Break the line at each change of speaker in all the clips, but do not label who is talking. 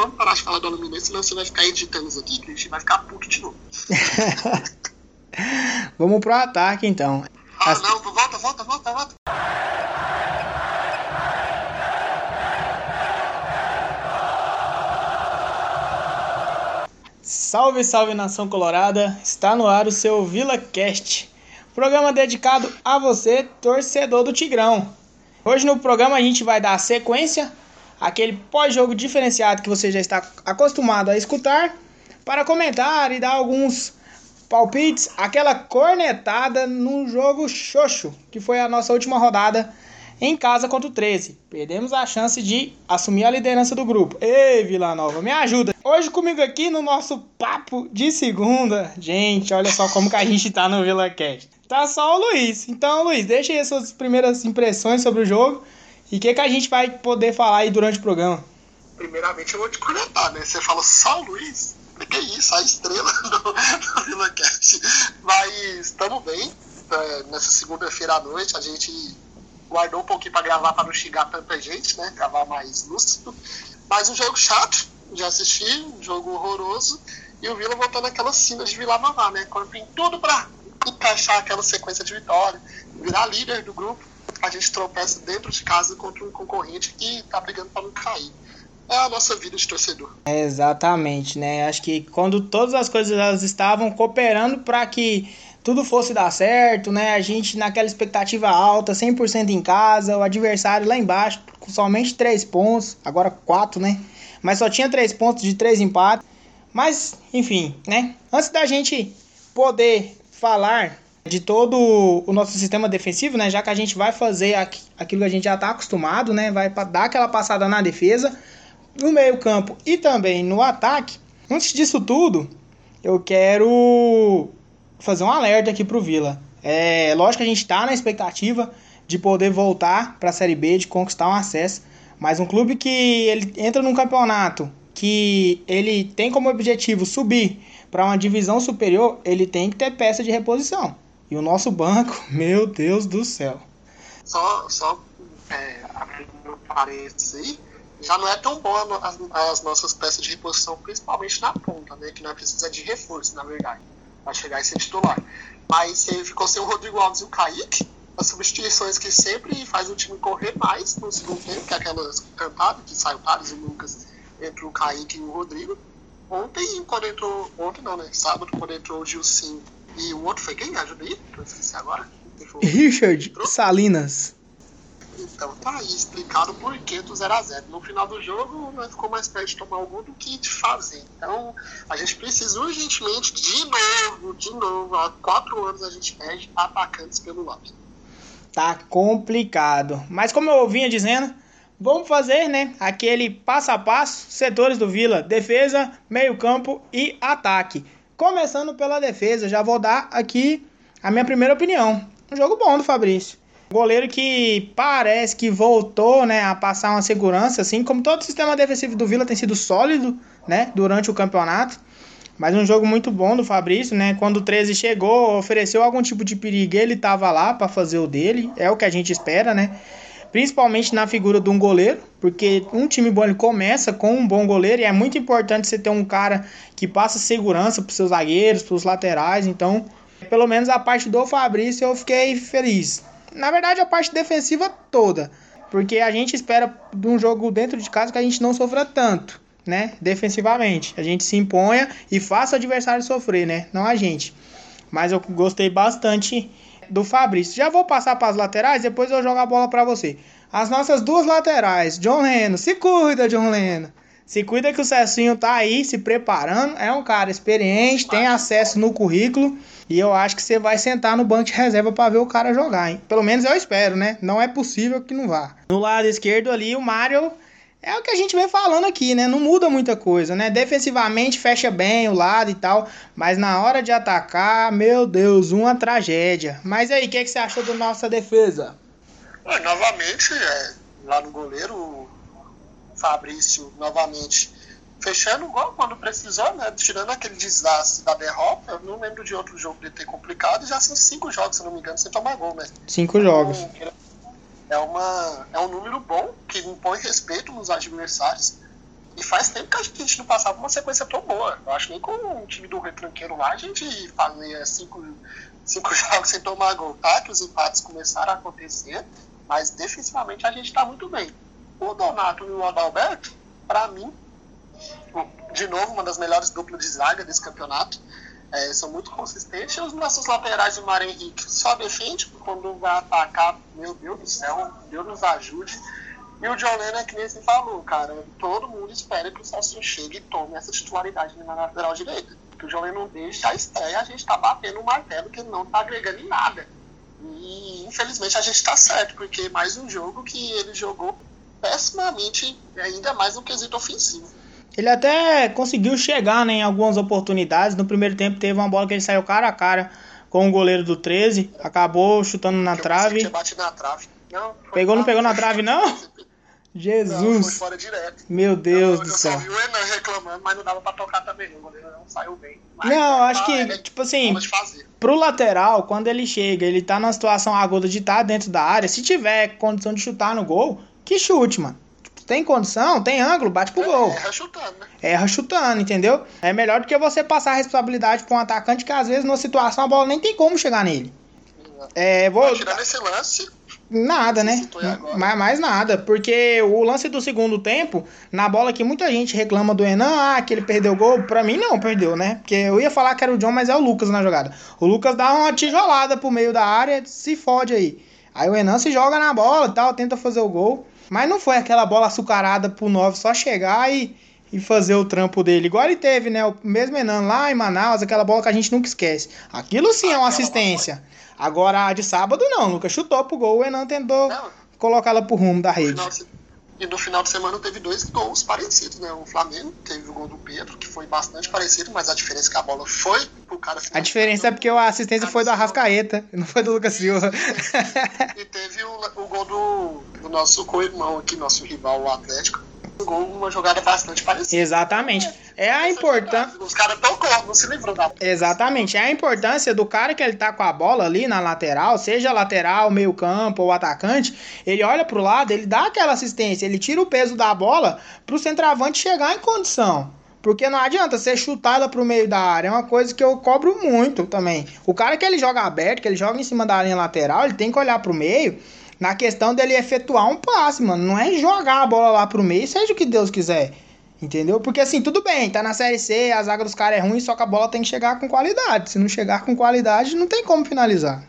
vamos parar de falar do Aluminense, senão você vai ficar editando isso aqui, que a gente vai ficar puto de novo.
vamos pro ataque então.
Ah, As... não, volta, volta, volta, volta.
Salve, salve nação colorada! Está no ar o seu Vila Cast, programa dedicado a você, torcedor do Tigrão. Hoje no programa a gente vai dar sequência àquele pós-jogo diferenciado que você já está acostumado a escutar, para comentar e dar alguns palpites, aquela cornetada num jogo xoxo, que foi a nossa última rodada em casa contra o 13. Perdemos a chance de assumir a liderança do grupo. Ei, Vila Nova, me ajuda. Hoje comigo aqui no nosso papo de segunda. Gente, olha só como que a gente tá no Vila Cast. Tá só o Luiz. Então, Luiz, deixa aí as suas primeiras impressões sobre o jogo e o que, que a gente vai poder falar aí durante o programa.
Primeiramente, eu vou te comentar, né? Você falou só o Luiz. Que isso, a estrela do, do Vila Cast. Mas estamos bem. É, nessa segunda-feira à noite, a gente guardou um pouquinho para gravar para não xingar tanta gente, né? Gravar mais lúcido. Mas um jogo chato de assistir, um jogo horroroso. E o Vila voltando aquela cena de Vila Mamá, né? Quando tem tudo para encaixar aquela sequência de vitória, virar líder do grupo, a gente tropeça dentro de casa contra um concorrente que tá brigando para não cair. É a nossa vida de torcedor.
exatamente, né? Acho que quando todas as coisas elas estavam cooperando para que tudo fosse dar certo, né? A gente naquela expectativa alta, 100% em casa, o adversário lá embaixo com somente 3 pontos, agora 4, né? Mas só tinha 3 pontos de 3 empates. Mas, enfim, né? Antes da gente poder falar de todo o nosso sistema defensivo, né? Já que a gente vai fazer aquilo que a gente já está acostumado, né? Vai dar aquela passada na defesa, no meio-campo e também no ataque. Antes disso tudo, eu quero fazer um alerta aqui pro Vila. É lógico que a gente está na expectativa de poder voltar para a Série B, de conquistar um acesso, mas um clube que ele entra num campeonato que ele tem como objetivo subir para uma divisão superior, ele tem que ter peça de reposição. E o nosso banco, meu Deus do céu.
Só, só é, abrindo parênteses aí, já não é tão boa as, as, nossas peças de reposição, principalmente na ponta, né? Que nós precisamos de reforço, na verdade para chegar e ser titular. Mas ficou sem o Rodrigo Alves e o Kaique, as substituições que sempre faz o time correr mais no segundo tempo, que é aquelas cantadas que sai o Thales e o Lucas entre o Kaique e o Rodrigo. Ontem, quando entrou. Ontem não, né? Sábado, quando entrou o Gilson e o outro foi quem? Ajuda aí, eu esqueci agora.
Richard Salinas.
Então tá aí explicado por que do 0x0. No final do jogo, nós ficou mais perto de tomar o gol do que de fazer. Então, a gente precisa urgentemente, de novo, de novo, há quatro anos a gente perde atacantes pelo lado.
Tá complicado. Mas como eu vinha dizendo, vamos fazer, né, aquele passo a passo, setores do Vila, defesa, meio-campo e ataque. Começando pela defesa, já vou dar aqui a minha primeira opinião. Um jogo bom do Fabrício. Goleiro que parece que voltou, né, a passar uma segurança, assim como todo o sistema defensivo do Vila tem sido sólido, né, durante o campeonato. Mas um jogo muito bom do Fabrício, né? Quando o 13 chegou, ofereceu algum tipo de perigo, ele estava lá para fazer o dele, é o que a gente espera, né? Principalmente na figura de um goleiro, porque um time bom ele começa com um bom goleiro e é muito importante você ter um cara que passa segurança para seus zagueiros, para os laterais. Então, pelo menos a parte do Fabrício eu fiquei feliz na verdade, a parte defensiva toda. Porque a gente espera de um jogo dentro de casa que a gente não sofra tanto, né? Defensivamente. A gente se imponha e faça o adversário sofrer, né? Não a gente. Mas eu gostei bastante do Fabrício. Já vou passar para as laterais, depois eu jogo a bola para você. As nossas duas laterais, John Leno. Se cuida, John Leno. Se cuida que o Cecinho tá aí se preparando. É um cara experiente, tem acesso no currículo. E eu acho que você vai sentar no banco de reserva para ver o cara jogar, hein? Pelo menos eu espero, né? Não é possível que não vá. No lado esquerdo ali, o Mário é o que a gente vem falando aqui, né? Não muda muita coisa, né? Defensivamente fecha bem o lado e tal, mas na hora de atacar, meu Deus, uma tragédia. Mas aí, o que, é que você achou da nossa defesa?
novamente, é, lá no goleiro, o Fabrício, novamente fechando igual quando precisou, né? Tirando aquele desastre da derrota, eu não lembro de outro jogo de ter complicado, já são cinco jogos, se não me engano, sem tomar gol, né?
Cinco então, jogos.
É, uma, é um número bom, que impõe respeito nos adversários. E faz tempo que a gente não passava uma sequência tão boa. Eu acho que nem com o time do retranqueiro lá a gente fazia cinco, cinco jogos sem tomar gol. Tá que os empates começaram a acontecer, mas defensivamente a gente está muito bem. O Donato e o Adalberto, para mim, de novo, uma das melhores duplas de zaga desse campeonato. É, são muito consistentes. Os nossos laterais, o Mário Henrique, só defende quando vai atacar. Meu Deus do céu, Deus nos ajude. E o John Lennon é que nem você falou, cara. Todo mundo espera que o Celso chegue e tome essa titularidade na lateral direita. Que o John Lennon deixa a estreia, a gente tá batendo o martelo que ele não tá agregando em nada. E infelizmente a gente tá certo, porque mais um jogo que ele jogou pessimamente, ainda mais no quesito ofensivo.
Ele até conseguiu chegar né, em algumas oportunidades. No primeiro tempo teve uma bola que ele saiu cara a cara com o goleiro do 13, acabou chutando na
Eu
trave.
na trave. Não,
Pegou, não pegou na trave, não? Jesus.
Não.
Meu Deus
eu,
do
eu
céu.
só vi o Enan reclamando, mas não dava pra tocar também. O goleiro não saiu bem. Mas,
Não, acho que,
é
tipo assim, pro lateral, quando ele chega, ele tá numa situação aguda de estar dentro da área, se tiver condição de chutar no gol, que chute, mano. Tem condição, tem ângulo, bate pro gol.
Erra chutando, né?
Erra chutando, entendeu? É melhor do que você passar a responsabilidade pra um atacante que às vezes numa situação a bola nem tem como chegar nele. É, vou.
Mas tirando esse lance,
Nada, né? Mais, mais nada. Porque o lance do segundo tempo, na bola que muita gente reclama do Enan, ah, que ele perdeu o gol. Pra mim, não perdeu, né? Porque eu ia falar que era o John, mas é o Lucas na jogada. O Lucas dá uma tijolada pro meio da área, se fode aí. Aí o Enan se joga na bola e tal, tenta fazer o gol. Mas não foi aquela bola açucarada pro 9 só chegar e, e fazer o trampo dele. Igual ele teve, né? O mesmo Enan lá em Manaus, aquela bola que a gente nunca esquece. Aquilo sim é uma assistência. Agora a de sábado não, o Lucas chutou pro gol, o Enan tentou colocá-la pro rumo da rede.
se- e no final de semana teve dois gols parecidos, né? O Flamengo teve o gol do Pedro, que foi bastante parecido, mas a diferença é que a bola foi pro cara
A diferença é porque a assistência foi do Arrascaeta, não foi do Lucas Silva.
E teve o, o gol do, do nosso co-irmão aqui, nosso rival, o Atlético. Gol, uma jogada bastante parecida.
Exatamente. É a importância.
Os caras tocou, não se livrou da.
Exatamente, é a importância do cara que ele tá com a bola ali na lateral, seja lateral, meio campo ou atacante, ele olha pro lado, ele dá aquela assistência, ele tira o peso da bola pro centroavante chegar em condição. Porque não adianta chutar ela pro meio da área, é uma coisa que eu cobro muito também. O cara que ele joga aberto, que ele joga em cima da linha lateral, ele tem que olhar pro meio na questão dele efetuar um passe, mano. Não é jogar a bola lá pro meio, seja o que Deus quiser. Entendeu? Porque assim, tudo bem, tá na Série C, a zaga dos caras é ruim, só que a bola tem que chegar com qualidade. Se não chegar com qualidade, não tem como finalizar.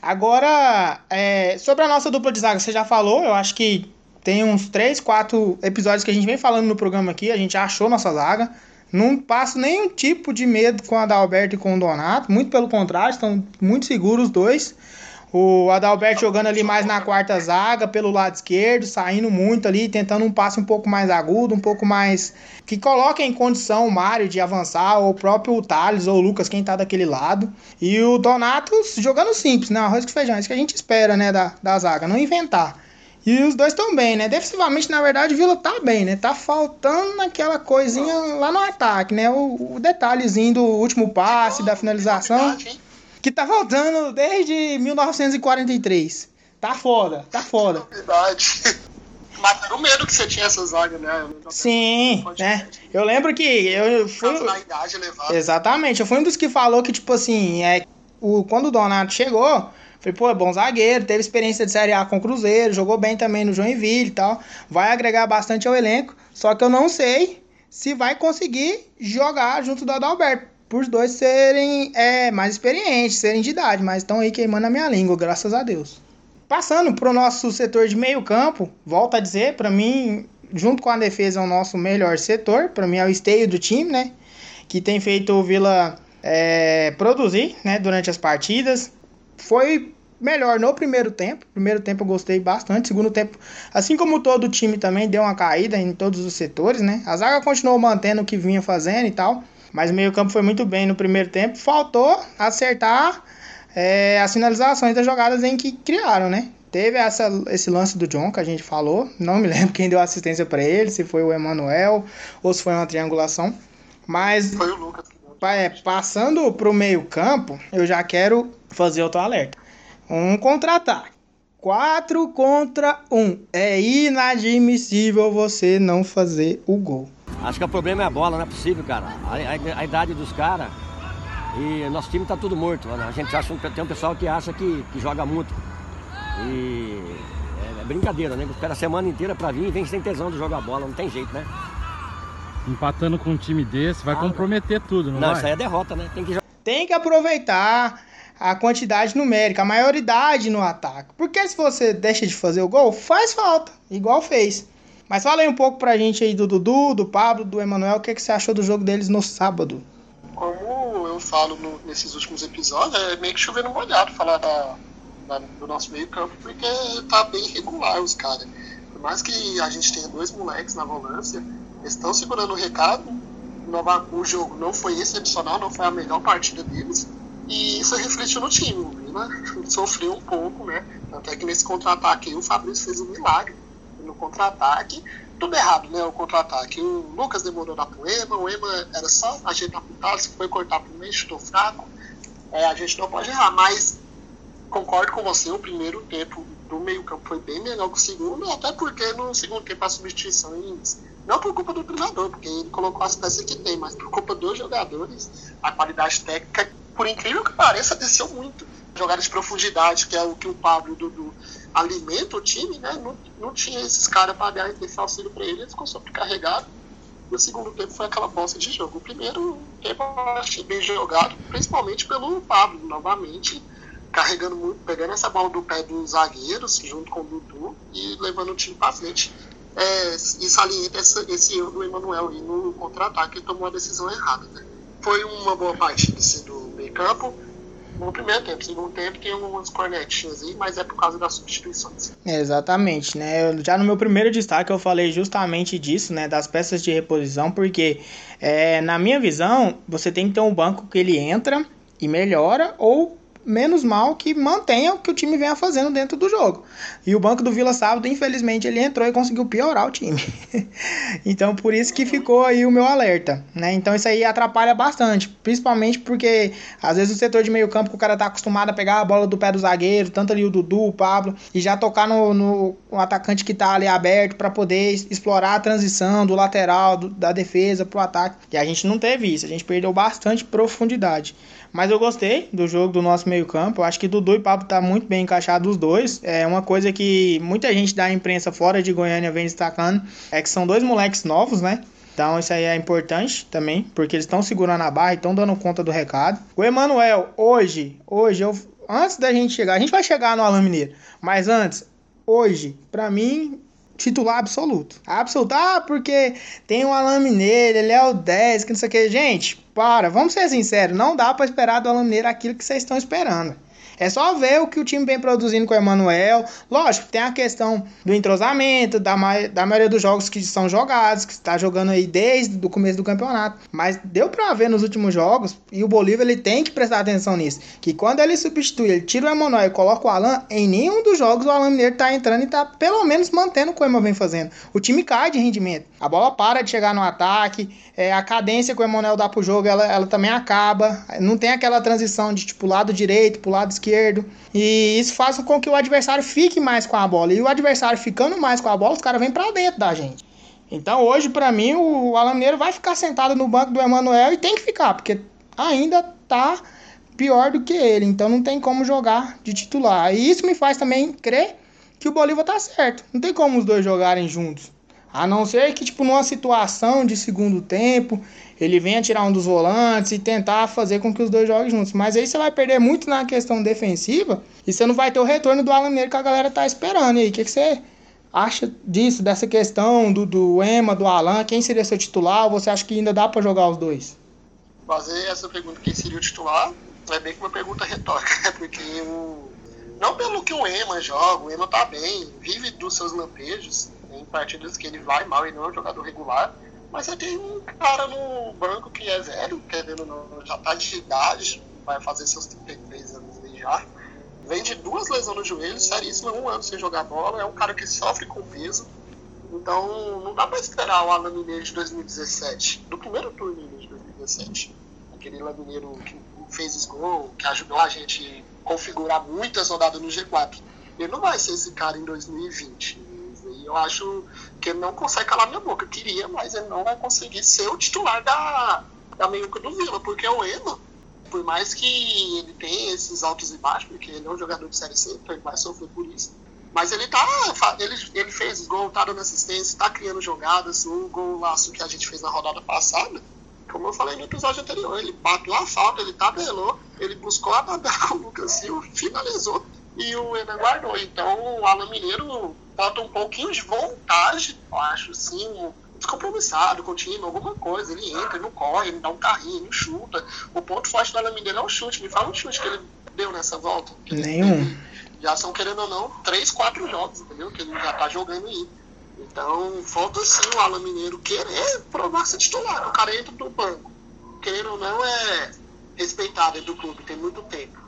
Agora, é, sobre a nossa dupla de zaga, você já falou, eu acho que tem uns 3, 4 episódios que a gente vem falando no programa aqui, a gente achou nossa zaga. Não passo nenhum tipo de medo com a Adalberto e com o Donato, muito pelo contrário, estão muito seguros os dois. O Adalberto jogando ali mais na quarta zaga, pelo lado esquerdo, saindo muito ali, tentando um passe um pouco mais agudo, um pouco mais. que coloque em condição o Mário de avançar, ou o próprio Thales ou o Lucas, quem tá daquele lado. E o Donato jogando simples, né? Arroz com feijão, isso que a gente espera, né, da, da zaga, não inventar. E os dois estão bem, né? Defensivamente, na verdade, o Vila tá bem, né? Tá faltando aquela coisinha lá no ataque, né? O, o detalhezinho do último passe, da finalização.
Hein?
Que tá faltando desde 1943. Tá foda, tá foda.
Mas era o medo que você tinha essa zaga, né?
Sim, né? Eu lembro que eu fui. Exatamente, eu fui um dos que falou que, tipo assim, é, o, quando o Donato chegou, falei, pô, é bom zagueiro, teve experiência de Série A com o Cruzeiro, jogou bem também no Joinville e tal, vai agregar bastante ao elenco, só que eu não sei se vai conseguir jogar junto do Adalberto, por dois serem é, mais experientes, serem de idade, mas estão aí queimando a minha língua, graças a Deus. Passando pro nosso setor de meio campo, volto a dizer, para mim, junto com a defesa, é o nosso melhor setor, para mim é o esteio do time, né? Que tem feito o Vila é, produzir, né, durante as partidas. Foi melhor no primeiro tempo. Primeiro tempo eu gostei bastante. Segundo tempo, assim como todo o time também deu uma caída em todos os setores, né? A zaga continuou mantendo o que vinha fazendo e tal. Mas o meio-campo foi muito bem no primeiro tempo. Faltou acertar é, as finalizações das jogadas em que criaram, né? Teve essa, esse lance do John que a gente falou. Não me lembro quem deu assistência para ele, se foi o Emanuel ou se foi uma triangulação. Mas
Foi o Lucas.
é, passando pro meio campo, eu já quero fazer outro alerta. Um contra-ataque. 4 contra 1. É inadmissível você não fazer o gol.
Acho que o problema é a bola, não é possível, cara. A, a, a idade dos caras. E nosso time tá tudo morto. Né? A gente acha, tem um pessoal que acha que, que joga muito. E é, é brincadeira, né? Espera a semana inteira pra vir e vem sem tesão de jogar bola, não tem jeito, né?
Empatando com um time desse, vai ah, comprometer tudo, não,
não
vai?
isso aí é derrota, né? Tem que,
tem que aproveitar a quantidade numérica, a maioridade no ataque. Porque se você deixa de fazer o gol, faz falta, igual fez. Mas fala aí um pouco pra gente aí do Dudu, do Pablo, do Emanuel, o que, que você achou do jogo deles no sábado?
Como eu falo no, nesses últimos episódios, é meio que chovendo molhado falar da, da, do nosso meio campo, porque tá bem regular os caras. Por mais que a gente tenha dois moleques na volância, eles estão segurando o recado. O jogo não foi excepcional, não foi a melhor partida deles e isso refletiu no time. O Vila sofreu um pouco, né? Até que nesse contra-ataque o Fabrício fez um milagre no contra-ataque. Tudo errado, né? O contra-ataque. O Lucas demorou na poema, o Ema era só ajeitar pro se foi cortar pro meio, chutou fraco. É, a gente não pode errar, mas concordo com você, o primeiro tempo do meio-campo foi bem melhor que o segundo, até porque no segundo tempo as substituições, não por culpa do treinador, porque ele colocou as peças que tem, mas por culpa dos jogadores, a qualidade técnica por incrível que pareça, desceu muito. Jogadas de profundidade, que é o que o Pablo e o Dudu alimenta o time, né? Não, não tinha esses caras para dar esse auxílio para ele, ele ficou sobrecarregado. E o segundo tempo foi aquela bosta de jogo. O primeiro tempo eu achei bem jogado, principalmente pelo Pablo, novamente, carregando muito, pegando essa bola do pé dos zagueiros, junto com o Dudu, e levando o time para frente. É, e salienta esse, esse erro do Emanuel no contra-ataque, ele tomou a decisão errada. Né? Foi uma boa partida assim, do campo no primeiro tempo. Segundo tempo tem umas cornetinhas aí, mas é por causa das substituições.
exatamente, né? Já no meu primeiro destaque eu falei justamente disso, né? Das peças de reposição, porque é, na minha visão, você tem que ter um banco que ele entra e melhora ou menos mal que mantenha o que o time venha fazendo dentro do jogo. E o banco do Vila Sábado, infelizmente, ele entrou e conseguiu piorar o time. então, por isso que ficou aí o meu alerta, né? Então, isso aí atrapalha bastante, principalmente porque às vezes o setor de meio campo, o cara tá acostumado a pegar a bola do pé do zagueiro, tanto ali o Dudu, o Pablo, e já tocar no, no, no atacante que tá ali aberto para poder explorar a transição do lateral, do, da defesa pro ataque. E a gente não teve isso, a gente perdeu bastante profundidade. Mas eu gostei do jogo do nosso meio-campo. Acho que Dudu e Pablo tá muito bem encaixados os dois. É uma coisa que muita gente da imprensa fora de Goiânia vem destacando é que são dois moleques novos, né? Então isso aí é importante também, porque eles estão segurando a barra e estão dando conta do recado. O Emanuel, hoje, hoje, eu, antes da gente chegar, a gente vai chegar no Alain Mineiro, mas antes, hoje, para mim, titular absoluto. Absoluto, ah, porque tem um Alan Mineiro, ele é o 10, que não sei o que. Gente, para, vamos ser sinceros, não dá para esperar do Alan Mineiro aquilo que vocês estão esperando. É só ver o que o time vem produzindo com o Emanuel. Lógico, tem a questão do entrosamento, da, ma da maioria dos jogos que são jogados, que está jogando aí desde o começo do campeonato. Mas deu para ver nos últimos jogos, e o Bolívar ele tem que prestar atenção nisso, que quando ele substitui, ele tira o Emanuel e coloca o Alan, em nenhum dos jogos o Alan Mineiro tá entrando e tá pelo menos mantendo o que o Ema vem fazendo. O time cai de rendimento. A bola para de chegar no ataque, é, a cadência que o Emanuel dá pro jogo, ela, ela também acaba. Não tem aquela transição de tipo lado direito pro lado esquerdo. E isso faz com que o adversário fique mais com a bola. E o adversário ficando mais com a bola, os caras vêm para dentro da gente. Então hoje, para mim, o Alan Mineiro vai ficar sentado no banco do Emanuel e tem que ficar, porque ainda tá pior do que ele. Então não tem como jogar de titular. E isso me faz também crer que o Bolívar tá certo. Não tem como os dois jogarem juntos. A não ser que, tipo, numa situação de segundo tempo, ele venha tirar um dos volantes e tentar fazer com que os dois joguem juntos. Mas aí você vai perder muito na questão defensiva e você não vai ter o retorno do Alan Mineiro que a galera tá esperando. E aí, o que, que você acha disso, dessa questão do, do Ema, do Alan? Quem seria seu titular? Ou você acha que ainda dá para jogar os dois?
Fazer essa pergunta, quem seria o titular, é bem que uma pergunta retórica, né? Porque o... não pelo que o Ema joga, o Ema tá bem, vive dos seus lampejos em partidas que ele vai mal e não é um jogador regular. Mas você tem um cara no banco que é velho, querendo não, já tá de idade, vai fazer seus 33 anos aí já. Vem de duas lesões no joelho, seríssima, um ano sem jogar bola, é um cara que sofre com peso. Então não dá para esperar o Alan Mineiro de 2017, do primeiro turno de 2017. Aquele Alan Mineiro que fez os gols, que ajudou a gente configurar muitas rodadas no G4. Ele não vai ser esse cara em 2020. Eu acho que ele não consegue calar minha boca. Eu queria, mas ele não vai conseguir ser o titular da, da meiuca do Vila, porque o Eno, por mais que ele tenha esses altos e baixos, porque ele é um jogador de Série C, então ele vai sofrer por isso. Mas ele tá. Ele, ele fez gol, tá dando assistência, tá criando jogadas. O gol laço que a gente fez na rodada passada, como eu falei no episódio anterior, ele bateu a falta, ele tabelou, ele buscou a tabela com o Lucas Silva, finalizou e o Enan guardou. Então o Alan Mineiro bota um pouquinho de vontade, eu acho, sim, descompromissado com o time, alguma coisa. Ele entra, ele não corre, ele dá um carrinho, ele chuta. O ponto forte do Alan Mineiro é o chute. Me fala um chute que ele deu nessa volta.
Nenhum.
Já são, querendo ou não, três, quatro jogos, entendeu? Que ele já tá jogando aí. Então, falta sim o Alan Mineiro querer provar ser titular. O cara entra do banco. Querendo ou não, é respeitado do clube, tem muito tempo.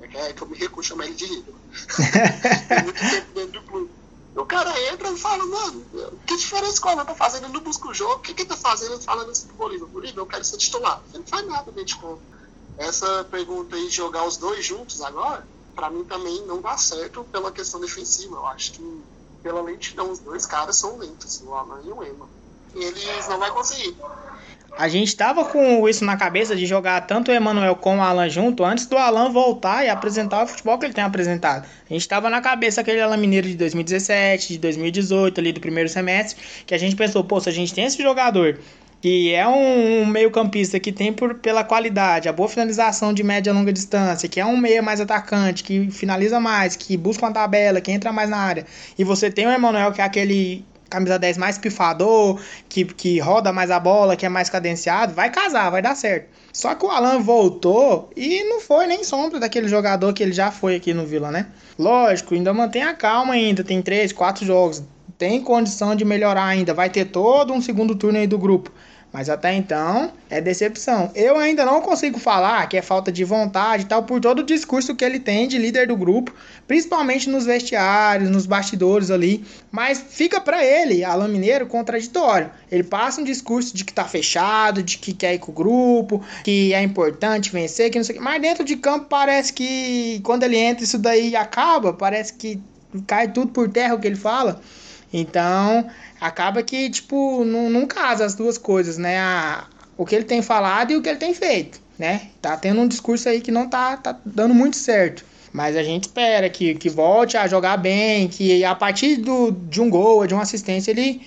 É que eu me recuso a chamar ele de ídolo. tem muito tempo dentro do clube. O cara entra e fala, mano, que diferença que o Alan tá fazendo? Ele não busca o jogo. O que, que ele tá fazendo falando assim pro Bolívar? Bolívar, eu quero ser titular. Ele não faz nada dentro de. Essa pergunta aí de jogar os dois juntos agora, para mim também não dá certo pela questão defensiva. Eu acho que pela lentidão, os dois caras são lentos, o Alan e o Emma. E eles não vão conseguir.
A gente tava com isso na cabeça de jogar tanto o Emanuel como o Alan junto antes do Alan voltar e apresentar o futebol que ele tem apresentado. A gente tava na cabeça aquele Alan Mineiro de 2017, de 2018, ali do primeiro semestre, que a gente pensou, pô, se a gente tem esse jogador que é um, meio-campista que tem por, pela qualidade, a boa finalização de média e longa distância, que é um meia mais atacante, que finaliza mais, que busca uma tabela, que entra mais na área. E você tem o Emanuel, que é aquele camisa 10 mais pifador, que, que roda mais a bola, que é mais cadenciado, vai casar, vai dar certo. Só que o Alan voltou e não foi nem sombra daquele jogador que ele já foi aqui no Vila, né? Lógico, ainda mantém a calma ainda, tem 3, 4 jogos, tem condição de melhorar ainda, vai ter todo um segundo turno aí do grupo. Mas até então é decepção. Eu ainda não consigo falar que é falta de vontade e tal, por todo o discurso que ele tem de líder do grupo, principalmente nos vestiários, nos bastidores ali. Mas fica para ele, Alan Mineiro, contraditório. Ele passa um discurso de que tá fechado, de que quer ir com o grupo, que é importante vencer, que não sei o que. Mas dentro de campo parece que quando ele entra isso daí acaba, parece que cai tudo por terra o que ele fala. Então, acaba que, tipo, não, não casa as duas coisas, né? A, o que ele tem falado e o que ele tem feito, né? Tá tendo um discurso aí que não tá, tá dando muito certo. Mas a gente espera que, que volte a jogar bem, que a partir do, de um gol, de uma assistência, ele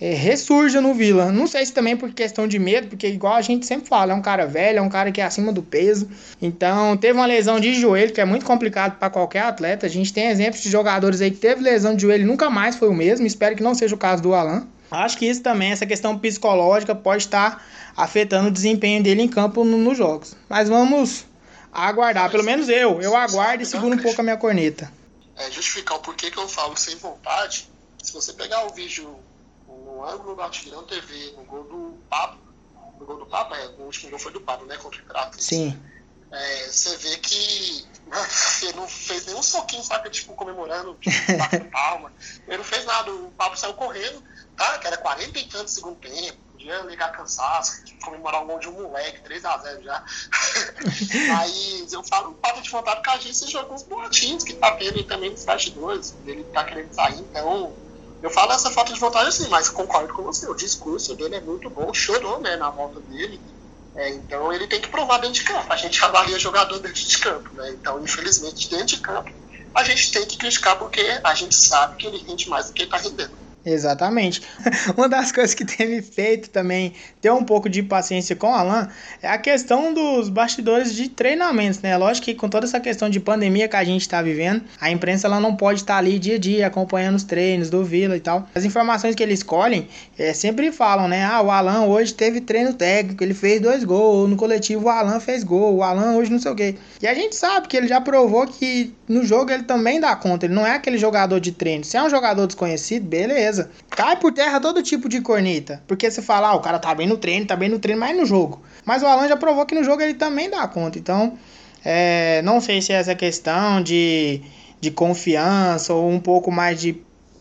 é, ressurja no Vila. Não sei se também por questão de medo, porque igual a gente sempre fala, é um cara velho, é um cara que é acima do peso. Então, teve uma lesão de joelho, que é muito complicado para qualquer atleta. A gente tem exemplos de jogadores aí que teve lesão de joelho nunca mais foi o mesmo. Espero que não seja o caso do Alan. Acho que isso também, essa questão psicológica, pode estar afetando o desempenho dele em campo nos no jogos. Mas vamos aguardar, pelo menos eu. Eu aguardo e seguro um pouco a minha corneta.
É, justificar o porquê que eu falo sem vontade. Se você pegar o vídeo no ângulo do Atirão TV, no gol do Pablo, no gol do Pablo, é, o último gol foi do Pablo, né, contra o Imperatriz.
Sim.
É, você vê que ele não fez nenhum soquinho, sabe, tipo, comemorando, tipo, batendo palma. Ele não fez nada, o Pablo saiu correndo, tá, que era 40 e tanto segundo tempo, podia ligar cansaço, tipo, comemorar o gol de um moleque, 3x0 já. Mas eu falo falta de vontade porque a gente jogou uns boatinhos que tá tendo também nos bastidores, ele tá querendo sair, então eu falo essa falta de vontade assim, mas concordo com você. O discurso dele é muito bom, chorou né, na volta dele. É, então ele tem que provar dentro de campo. A gente avalia jogador dentro de campo. Né? Então, infelizmente, dentro de campo, a gente tem que criticar porque a gente sabe que ele rende mais do que ele está rendendo.
Exatamente. Uma das coisas que tem me feito também ter um pouco de paciência com o Alan é a questão dos bastidores de treinamentos, né? Lógico que com toda essa questão de pandemia que a gente está vivendo, a imprensa ela não pode estar ali dia a dia acompanhando os treinos do Vila e tal. As informações que eles escolhem é, sempre falam, né? Ah, o Alan hoje teve treino técnico, ele fez dois gols, no coletivo o Alan fez gol, o Alan hoje não sei o quê. E a gente sabe que ele já provou que no jogo ele também dá conta, ele não é aquele jogador de treino. Se é um jogador desconhecido, beleza beleza. Cai por terra todo tipo de corneta. Porque você fala, ah, o cara tá bem no treino, tá bem no treino, mas no jogo. Mas o Alan já provou que no jogo ele também dá conta. Então, é, não sei se é essa questão de, de confiança ou um pouco mais de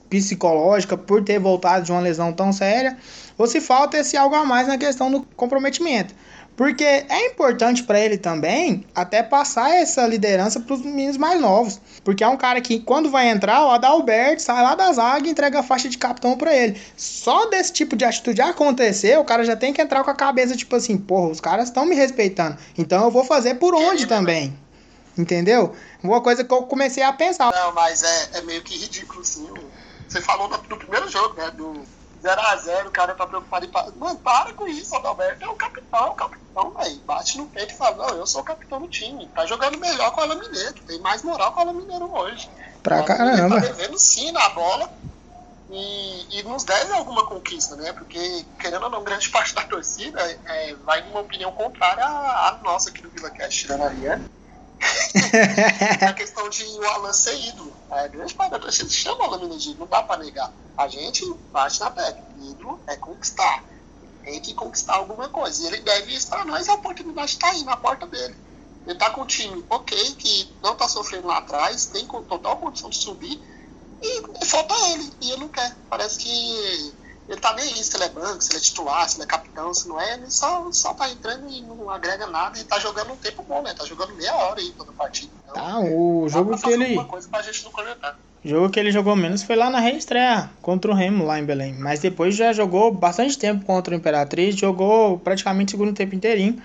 psicológica por ter voltado de uma lesão tão séria, ou se falta esse algo a mais na questão do comprometimento. Porque é importante para ele também até passar essa liderança para os meninos mais novos. Porque é um cara que, quando vai entrar, o Adalberto sai lá da zaga e entrega a faixa de capitão para ele. Só desse tipo de atitude acontecer, o cara já tem que entrar com a cabeça tipo assim: porra, os caras estão me respeitando. Então eu vou fazer por onde também. Entendeu? Uma coisa que eu comecei a pensar.
Não, mas é, é meio que ridículo, sim. Você falou no primeiro jogo, né? Do 0x0, o cara tá preocupado em. Mano, para com isso, Adalberto é o capitão, o capitão, velho. Bate no peito e fala: Não, eu sou o capitão do time. Tá jogando melhor com o Alan Mineiro. Tem mais moral com o Alan Mineiro hoje.
Pra caramba.
Tá devendo sim na bola. E, e, nos deve alguma conquista, né? Porque, querendo ou não, grande parte da torcida é, vai numa opinião contrária à, à nossa aqui do Vila Cash, tirando a Ariane a questão de o Alan ser ídolo. A grande parte da torcida chama o Alan Menedinho, não dá pra negar. A gente bate na tecla. Ídolo é conquistar. Tem que conquistar alguma coisa. E ele deve isso pra nós, a oportunidade está aí na porta dele. Ele tá com um time ok, que não tá sofrendo lá atrás, tem total condição de subir, e falta ele, e ele não quer. Parece que ele tá nem aí se ele é banco, se ele é titular, se ele é capitão, se não é, ele só, só tá entrando e não agrega nada e tá jogando um tempo bom, né? Tá jogando meia hora aí toda partida. Então,
tá, o jogo que ele.
Coisa pra gente não comentar.
O jogo que ele jogou menos foi lá na reestreia contra o Remo lá em Belém. Mas depois já jogou bastante tempo contra o Imperatriz, jogou praticamente o segundo tempo inteirinho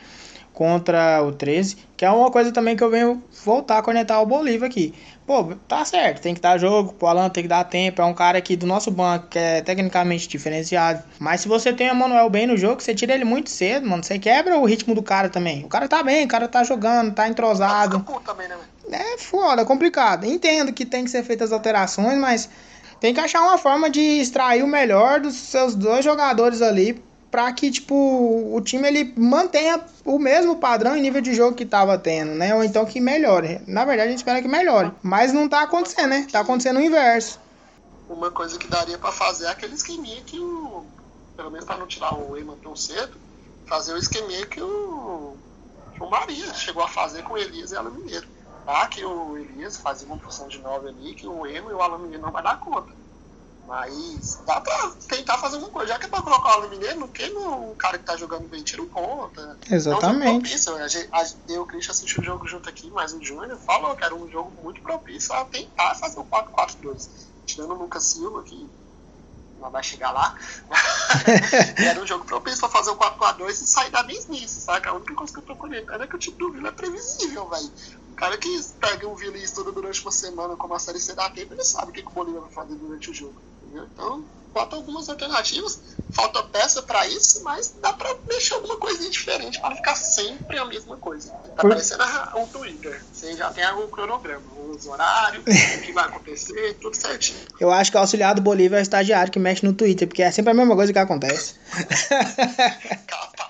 contra o 13, que é uma coisa também que eu venho voltar a conectar o Bolívar aqui. Pô, tá certo, tem que dar jogo, o Alan tem que dar tempo, é um cara aqui do nosso banco que é tecnicamente diferenciado. Mas se você tem o Manuel bem no jogo, você tira ele muito cedo, mano, você quebra o ritmo do cara também. O cara tá bem, o cara tá jogando, tá entrosado.
Também, né,
é foda, complicado. Entendo que tem que ser feitas alterações, mas tem que achar uma forma de extrair o melhor dos seus dois jogadores ali para que tipo o time ele mantenha o mesmo padrão e nível de jogo que estava tendo, né? Ou então que melhore. Na verdade, a gente espera que melhore, mas não tá acontecendo, né? Tá acontecendo o inverso.
Uma coisa que daria para fazer é aquele esqueminha que o pelo menos para não tirar o Eman tão cedo, fazer o esqueminha que o que o Maria chegou a fazer com o Elias e o Alan Mineiro. Tá? Que o Elias fazia uma função de 9 ali, que o Eman e o Alan Mineiro não vai dar conta. Mas dá pra tentar fazer alguma coisa. Já que é pra colocar o Mineiro, não queima um cara que tá jogando bem, tira um ponta.
Exatamente.
É um jogo propício. Eu e o Christian assistiu o jogo junto aqui, mas o Júnior falou que era um jogo muito propício a tentar fazer o 4-4-2. Tirando o Lucas Silva, que não vai chegar lá. era um jogo propício pra fazer o 4x2 e sair da mesmice, saca? A única coisa que eu tô conectando é que o time do Vila é previsível, velho. O cara que pega o Vila e estuda durante uma semana como a série C dá tempo, ele sabe o que, que o Bolívar vai fazer durante o jogo. Entendeu? Então, falta algumas alternativas, falta peça para isso, mas dá para mexer alguma coisinha diferente para ficar sempre a mesma coisa. Tá parecendo um Twitter. Você já tem algum cronograma, os horários, o que vai acontecer, tudo certinho.
Eu acho que o auxiliar do Bolívar é o estagiário que mexe no Twitter, porque é sempre a mesma coisa que acontece.
capaz.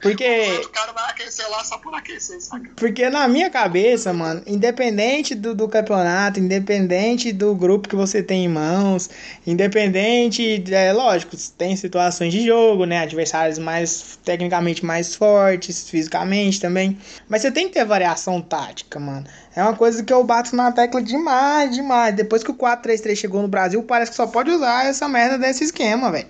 Porque.
O cara vai aquecer lá só por aquecer, saca?
Porque na minha cabeça, mano, independente do, do campeonato, independente do grupo que você tem em mãos, independente. É lógico, tem situações de jogo, né? Adversários mais tecnicamente mais fortes, fisicamente também. Mas você tem que ter variação tática, mano. É uma coisa que eu bato na tecla demais, demais. Depois que o 4-3-3 chegou no Brasil, parece que só pode usar essa merda desse esquema, velho.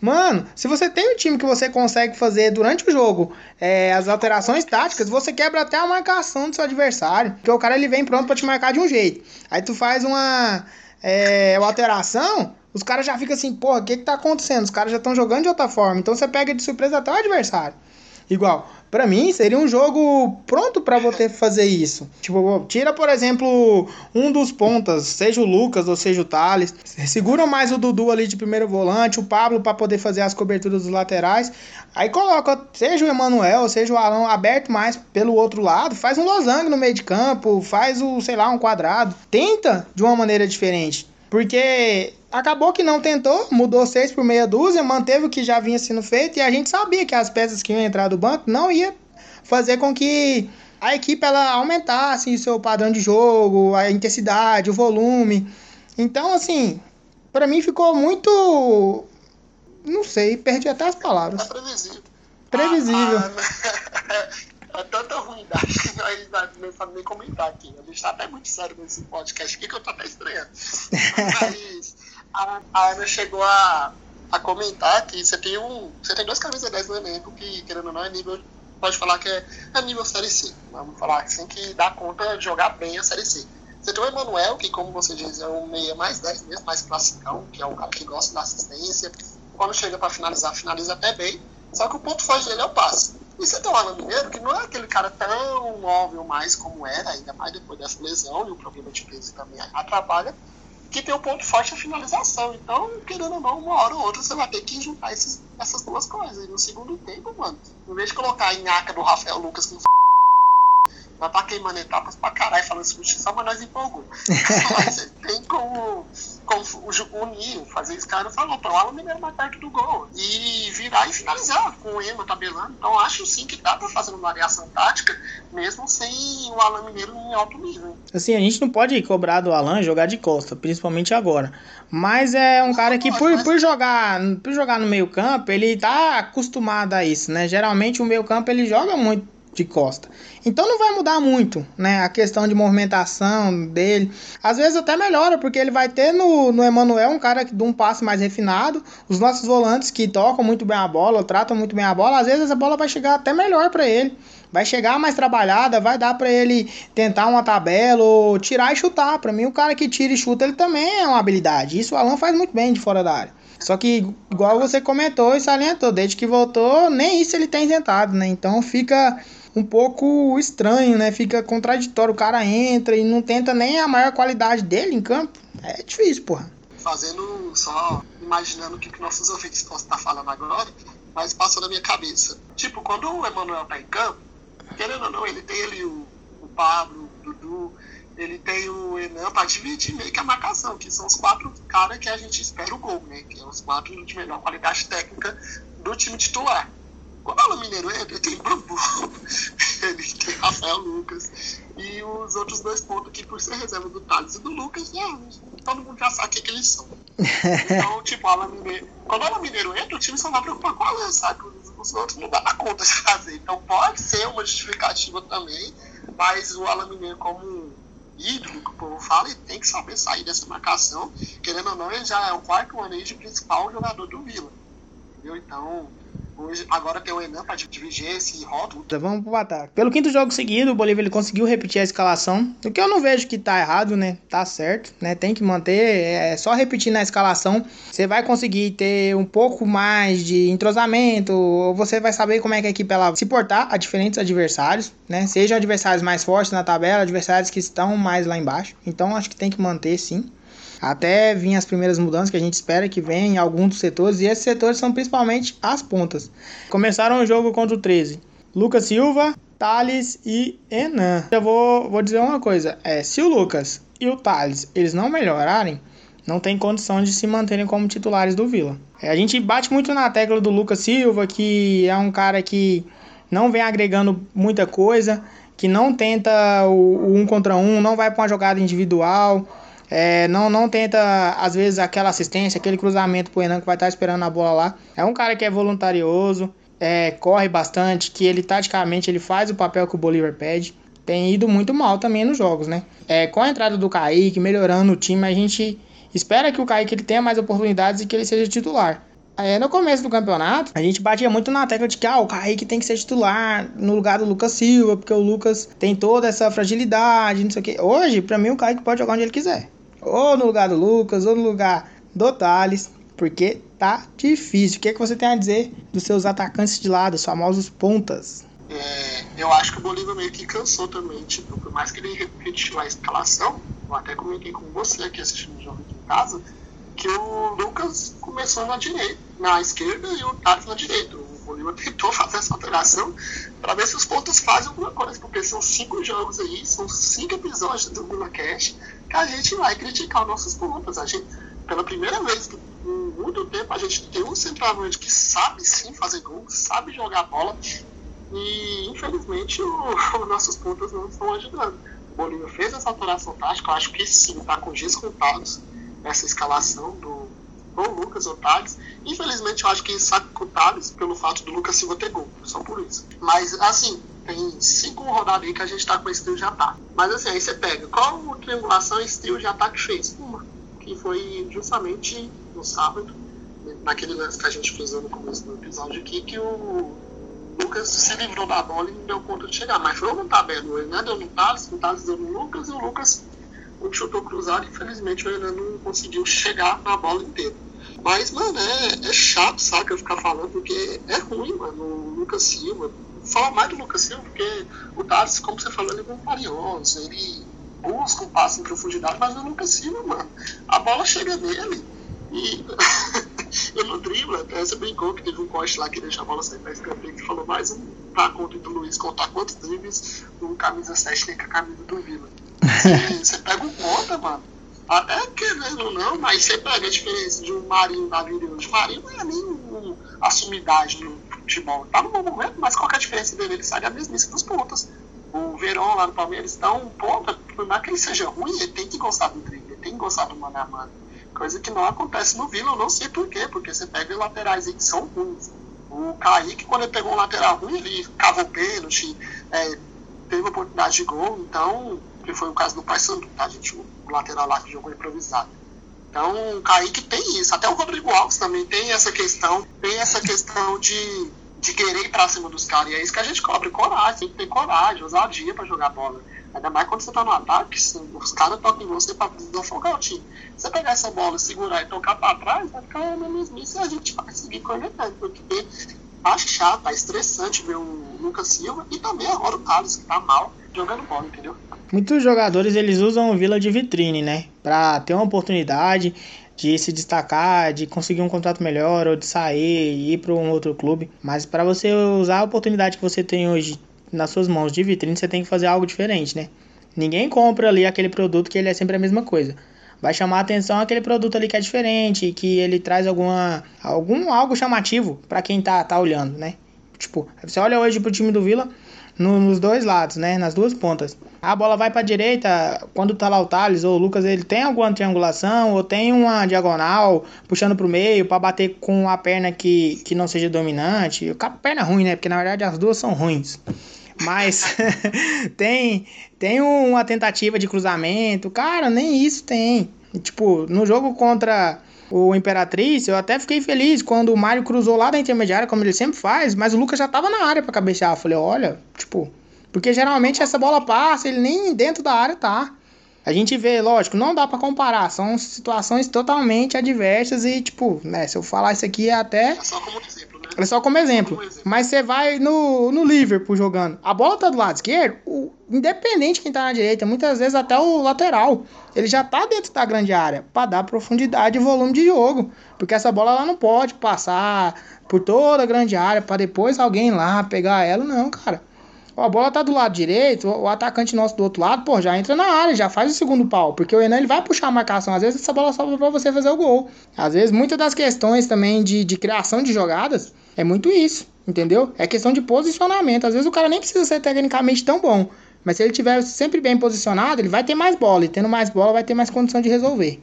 Mano, se você tem um time que você consegue fazer durante o jogo é, as alterações táticas, você quebra até a marcação do seu adversário. Porque o cara ele vem pronto para te marcar de um jeito. Aí tu faz uma, é, uma alteração, os caras já ficam assim, porra, o que que tá acontecendo? Os caras já estão jogando de outra forma. Então você pega de surpresa até o adversário. Igual, para mim seria um jogo pronto para você fazer isso. Tipo, tira, por exemplo, um dos pontas, seja o Lucas ou seja o Thales, segura mais o Dudu ali de primeiro volante, o Pablo para poder fazer as coberturas dos laterais. Aí coloca, seja o Emanuel, seja o Alão aberto mais pelo outro lado, faz um losango no meio de campo, faz o, sei lá, um quadrado. Tenta de uma maneira diferente. Porque acabou que não tentou, mudou seis por meia dúzia, manteve o que já vinha sendo feito e a gente sabia que as peças que iam entrar do banco não ia fazer com que a equipe ela aumentasse o seu padrão de jogo, a intensidade, o volume. Então, assim, para mim ficou muito. Não sei, perdi até as palavras.
É previsível.
Previsível.
Ah, ah, é tanta ruindade que nós não sabemos nem comentar aqui. A gente tá até muito sério nesse podcast aqui que eu tô até estranhando. Mas a, Ana chegou a, a comentar que você tem um. Você tem dois camisas 10 no elenco que, querendo ou não, é nível. Pode falar que é, é nível Série C. Vamos falar assim que dá conta de jogar bem a Série C. Você tem o Emanuel, que como você diz, é o meia mais 10 mesmo, mais classicão, que é o cara que gosta da assistência. Quando chega para finalizar, finaliza até bem. Só que o ponto forte dele é o passe. E você tem o Alan Mineiro, que não é aquele cara tão móvel mais como era, ainda mais depois dessa lesão, e o problema de peso também atrapalha que tem um ponto forte a finalização. Então, querendo ou não, uma hora ou outra você vai ter que juntar esses, essas duas coisas. E no segundo tempo, mano, em vez de colocar em aca do Rafael Lucas com vai tá queimando etapas pra caralho falando substituição, mas nós empolgou. mas tem como como unir, fazer esse cara falou, para o Alan Mineiro mais perto do gol. E virar e finalizar com o Ema tabelando. Então acho sim que dá para fazer uma variação tática, mesmo sem o Alan Mineiro em alto nível.
Assim, a gente não pode cobrar do Alan jogar de costa, principalmente agora. Mas é um cara que por, por jogar por jogar no meio campo, ele tá acostumado a isso, né? Geralmente o meio campo ele joga muito de costa. Então não vai mudar muito, né? A questão de movimentação dele. Às vezes até melhora, porque ele vai ter no, no Emanuel um cara de um passe mais refinado. Os nossos volantes que tocam muito bem a bola, tratam muito bem a bola, às vezes a bola vai chegar até melhor para ele. Vai chegar mais trabalhada, vai dar para ele tentar uma tabela ou tirar e chutar. Para mim, o cara que tira e chuta, ele também é uma habilidade. Isso o Alan faz muito bem de fora da área. Só que, igual você comentou e salientou, desde que voltou, nem isso ele tem tentado, né? Então fica um pouco estranho, né? Fica contraditório. O cara entra e não tenta nem a maior qualidade dele em campo. É difícil, porra.
Fazendo só, imaginando o que nossos ouvintes possam estar falando agora, mas passou na minha cabeça. Tipo, quando o Emanuel tá em campo, querendo ou não, ele tem ali o, o Pablo, o Dudu, ele tem o Enan para dividir meio que a marcação, que são os quatro caras que a gente espera o gol, né? Que são é os quatro de melhor qualidade técnica do time titular. Quando o Mineiro entra, tem Bambu, ele tem Rafael Lucas e os outros dois pontos que, por ser reserva do Thales e do Lucas, é, todo mundo já sabe o que, que eles são. Então, tipo, o Alan Mineiro, quando o Mineiro entra, o time só vai preocupar com o Alan, sabe? Os, os outros não dá conta de fazer. Então pode ser uma justificativa também, mas o Alan Mineiro, como ídolo que o povo fala, ele tem que saber sair dessa marcação. Querendo ou não, ele já é o quarto ano de principal jogador do Vila. Entendeu? Então, Agora tem o Enan para dividir esse rótulo.
Vamos pro ataque. Pelo quinto jogo seguido, o Bolívia ele conseguiu repetir a escalação. O que eu não vejo que tá errado, né? Tá certo, né? Tem que manter. É só repetir na escalação. Você vai conseguir ter um pouco mais de entrosamento. Você vai saber como é que a equipe ela se portar a diferentes adversários, né? Sejam adversários mais fortes na tabela, adversários que estão mais lá embaixo. Então acho que tem que manter sim até vir as primeiras mudanças que a gente espera que venha em alguns dos setores, e esses setores são principalmente as pontas. Começaram o jogo contra o 13. Lucas Silva, Thales e Enan. Eu vou, vou dizer uma coisa: é, se o Lucas e o Thales eles não melhorarem, não tem condição de se manterem como titulares do Vila. É, a gente bate muito na tecla do Lucas Silva, que é um cara que não vem agregando muita coisa, que não tenta o, o um contra um, não vai para uma jogada individual. É, não, não tenta, às vezes, aquela assistência, aquele cruzamento pro Renan que vai estar esperando a bola lá. É um cara que é voluntarioso, é, corre bastante, que ele taticamente ele faz o papel que o Bolívar pede. Tem ido muito mal também nos jogos, né? É, com a entrada do Kaique, melhorando o time, a gente espera que o Kaique ele tenha mais oportunidades e que ele seja titular. É, no começo do campeonato, a gente batia muito na tecla de que ah, o Kaique tem que ser titular no lugar do Lucas Silva, porque o Lucas tem toda essa fragilidade, não sei o que. Hoje, para mim, o Kaique pode jogar onde ele quiser ou no lugar do Lucas, ou no lugar do Thales, porque tá difícil. O que, é que você tem a dizer dos seus atacantes de lado, os famosos pontas?
É, eu acho que o Bolívar meio que cansou também, tipo, por mais que ele repetiu a escalação, eu até comentei com você aqui assistindo o jogo aqui em casa, que o Lucas começou na direita, na esquerda e o Thales na direita. O Bolívar tentou fazer essa alteração para ver se os pontos fazem alguma coisa, porque são cinco jogos aí, são cinco episódios do Vila Cash que a gente vai criticar nossos pontos. A gente, pela primeira vez em muito tempo, a gente tem um centroavante que sabe sim fazer gol, sabe jogar bola, e infelizmente os nossos pontos não estão ajudando. O Bolívar fez essa alteração tática, eu acho que sim, está com dias contados essa escalação do, do Lucas Otávio. Infelizmente, eu acho que sacotados pelo fato do Lucas Silva ter gol, só por isso. Mas, assim, tem cinco rodadas aí que a gente tá com esse trio de ataque. Mas assim, aí você pega, qual triangulação esse trio de ataque fez? Uma, que foi justamente no sábado, naquele lance que a gente frisou no começo do episódio aqui, que o Lucas se livrou da bola e não deu conta de chegar. Mas foi uma tabela, né? deu no Thales, o Thales deu no Lucas e o Lucas chutou cruzado, infelizmente o Renan não conseguiu chegar na bola inteira. Mas, mano, é, é chato, sabe, eu ficar falando, porque é ruim, mano, o Lucas Silva. Fala mais do Lucas Silva, porque o Thales, como você falou, ele é um valioso, ele busca um passe em profundidade, mas o Lucas Silva, mano, a bola chega nele e ele não dribla. Até você brincou que teve um corte lá que deixa a bola sair pra escanteio, que falou mais um pra conta do Luiz contar quantos dribles no camisa 7 tem com a camisa do Vila. Você pega o conta, mano. Até querendo ou não, mas você pega a diferença de um Marinho da vida hoje. O Marinho não é nem um, a sumidade no futebol. Tá no bom momento, mas qual é a diferença dele? Ele sai da mesmice dos pontas. O Verón lá no Palmeiras dá um ponta, por mais que ele seja ruim, ele tem que gostar do drible, ele tem que gostar do mano a mano. Coisa que não acontece no Vila, eu não sei porquê, porque você pega laterais aí que são ruins. O Kaique, quando ele pegou um lateral ruim, ele cavou pênalti, é, teve oportunidade de gol, então que foi o caso do Paysandu, tá, gente? O lateral lá que jogou improvisado. Então, o Kaique tem isso. Até o Rodrigo Alves também tem essa questão, tem essa questão de, de querer ir pra cima dos caras. E é isso que a gente cobre, coragem. Tem que ter coragem, ousadia pra jogar bola. Ainda mais quando você tá no ataque, os caras tocam em você pra desafogar o time. Você pegar essa bola, segurar e tocar pra trás, vai ficar na mesmice e a gente vai seguir cornetando. Porque tá chato, tá estressante ver o Lucas Silva e também agora o Carlos, que tá mal jogando bola, entendeu?
Muitos jogadores eles usam o Vila de vitrine, né? Pra ter uma oportunidade de se destacar, de conseguir um contrato melhor ou de sair e ir para um outro clube. Mas para você usar a oportunidade que você tem hoje nas suas mãos de vitrine, você tem que fazer algo diferente, né? Ninguém compra ali aquele produto que ele é sempre a mesma coisa. Vai chamar a atenção aquele produto ali que é diferente, que ele traz alguma algum algo chamativo para quem tá tá olhando, né? Tipo, você olha hoje pro time do Vila, nos dois lados, né? Nas duas pontas. A bola vai para a direita, quando tá lá o Thales ou o Lucas, ele tem alguma triangulação ou tem uma diagonal puxando para o meio para bater com a perna que, que não seja dominante. A perna ruim, né? Porque na verdade as duas são ruins. Mas tem tem uma tentativa de cruzamento. Cara, nem isso tem. Tipo, no jogo contra o Imperatriz, eu até fiquei feliz quando o Mário cruzou lá da intermediária, como ele sempre faz, mas o Lucas já tava na área para cabecear. Eu falei, olha, tipo, porque geralmente essa bola passa, ele nem dentro da área tá. A gente vê, lógico, não dá para comparar, são situações totalmente adversas e, tipo, né, se eu falar isso aqui é até.
É só como exemplo.
É só como exemplo. Como exemplo. Mas você vai no, no Liverpool jogando. A bola tá do lado esquerdo, o, independente quem tá na direita, muitas vezes até o lateral, ele já tá dentro da grande área para dar profundidade e volume de jogo. Porque essa bola ela não pode passar por toda a grande área para depois alguém lá pegar ela, não, cara. Ó, a bola tá do lado direito, o atacante nosso do outro lado, pô, já entra na área, já faz o segundo pau. Porque o Enan ele vai puxar a marcação. Às vezes essa bola sobra pra você fazer o gol. Às vezes muitas das questões também de, de criação de jogadas é muito isso, entendeu? É questão de posicionamento. Às vezes o cara nem precisa ser tecnicamente tão bom. Mas se ele tiver sempre bem posicionado, ele vai ter mais bola. E tendo mais bola, vai ter mais condição de resolver.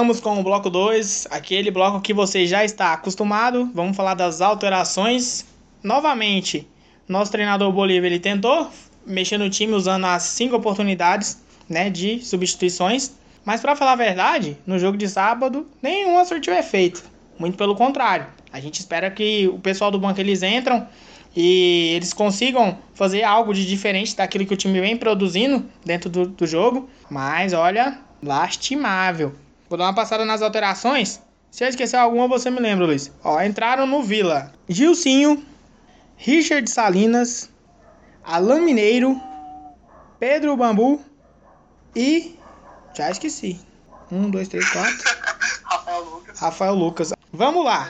Voltamos com o bloco 2, aquele bloco que você já está acostumado. Vamos falar das alterações. Novamente, nosso treinador Bolívia ele tentou mexer no time usando as cinco oportunidades né, de substituições. Mas para falar a verdade, no jogo de sábado, nenhuma surtiu efeito. Muito pelo contrário. A gente espera que o pessoal do banco eles entram e eles consigam fazer algo de diferente daquilo que o time vem produzindo dentro do, do jogo. Mas olha, lastimável. Vou dar uma passada nas alterações. Se eu esquecer alguma, você me lembra, Luiz. Ó, entraram no Vila Gilcinho, Richard Salinas, Alain Mineiro, Pedro Bambu e. Já esqueci. Um, dois, três, quatro.
Rafael Lucas.
Rafael Lucas. Vamos lá.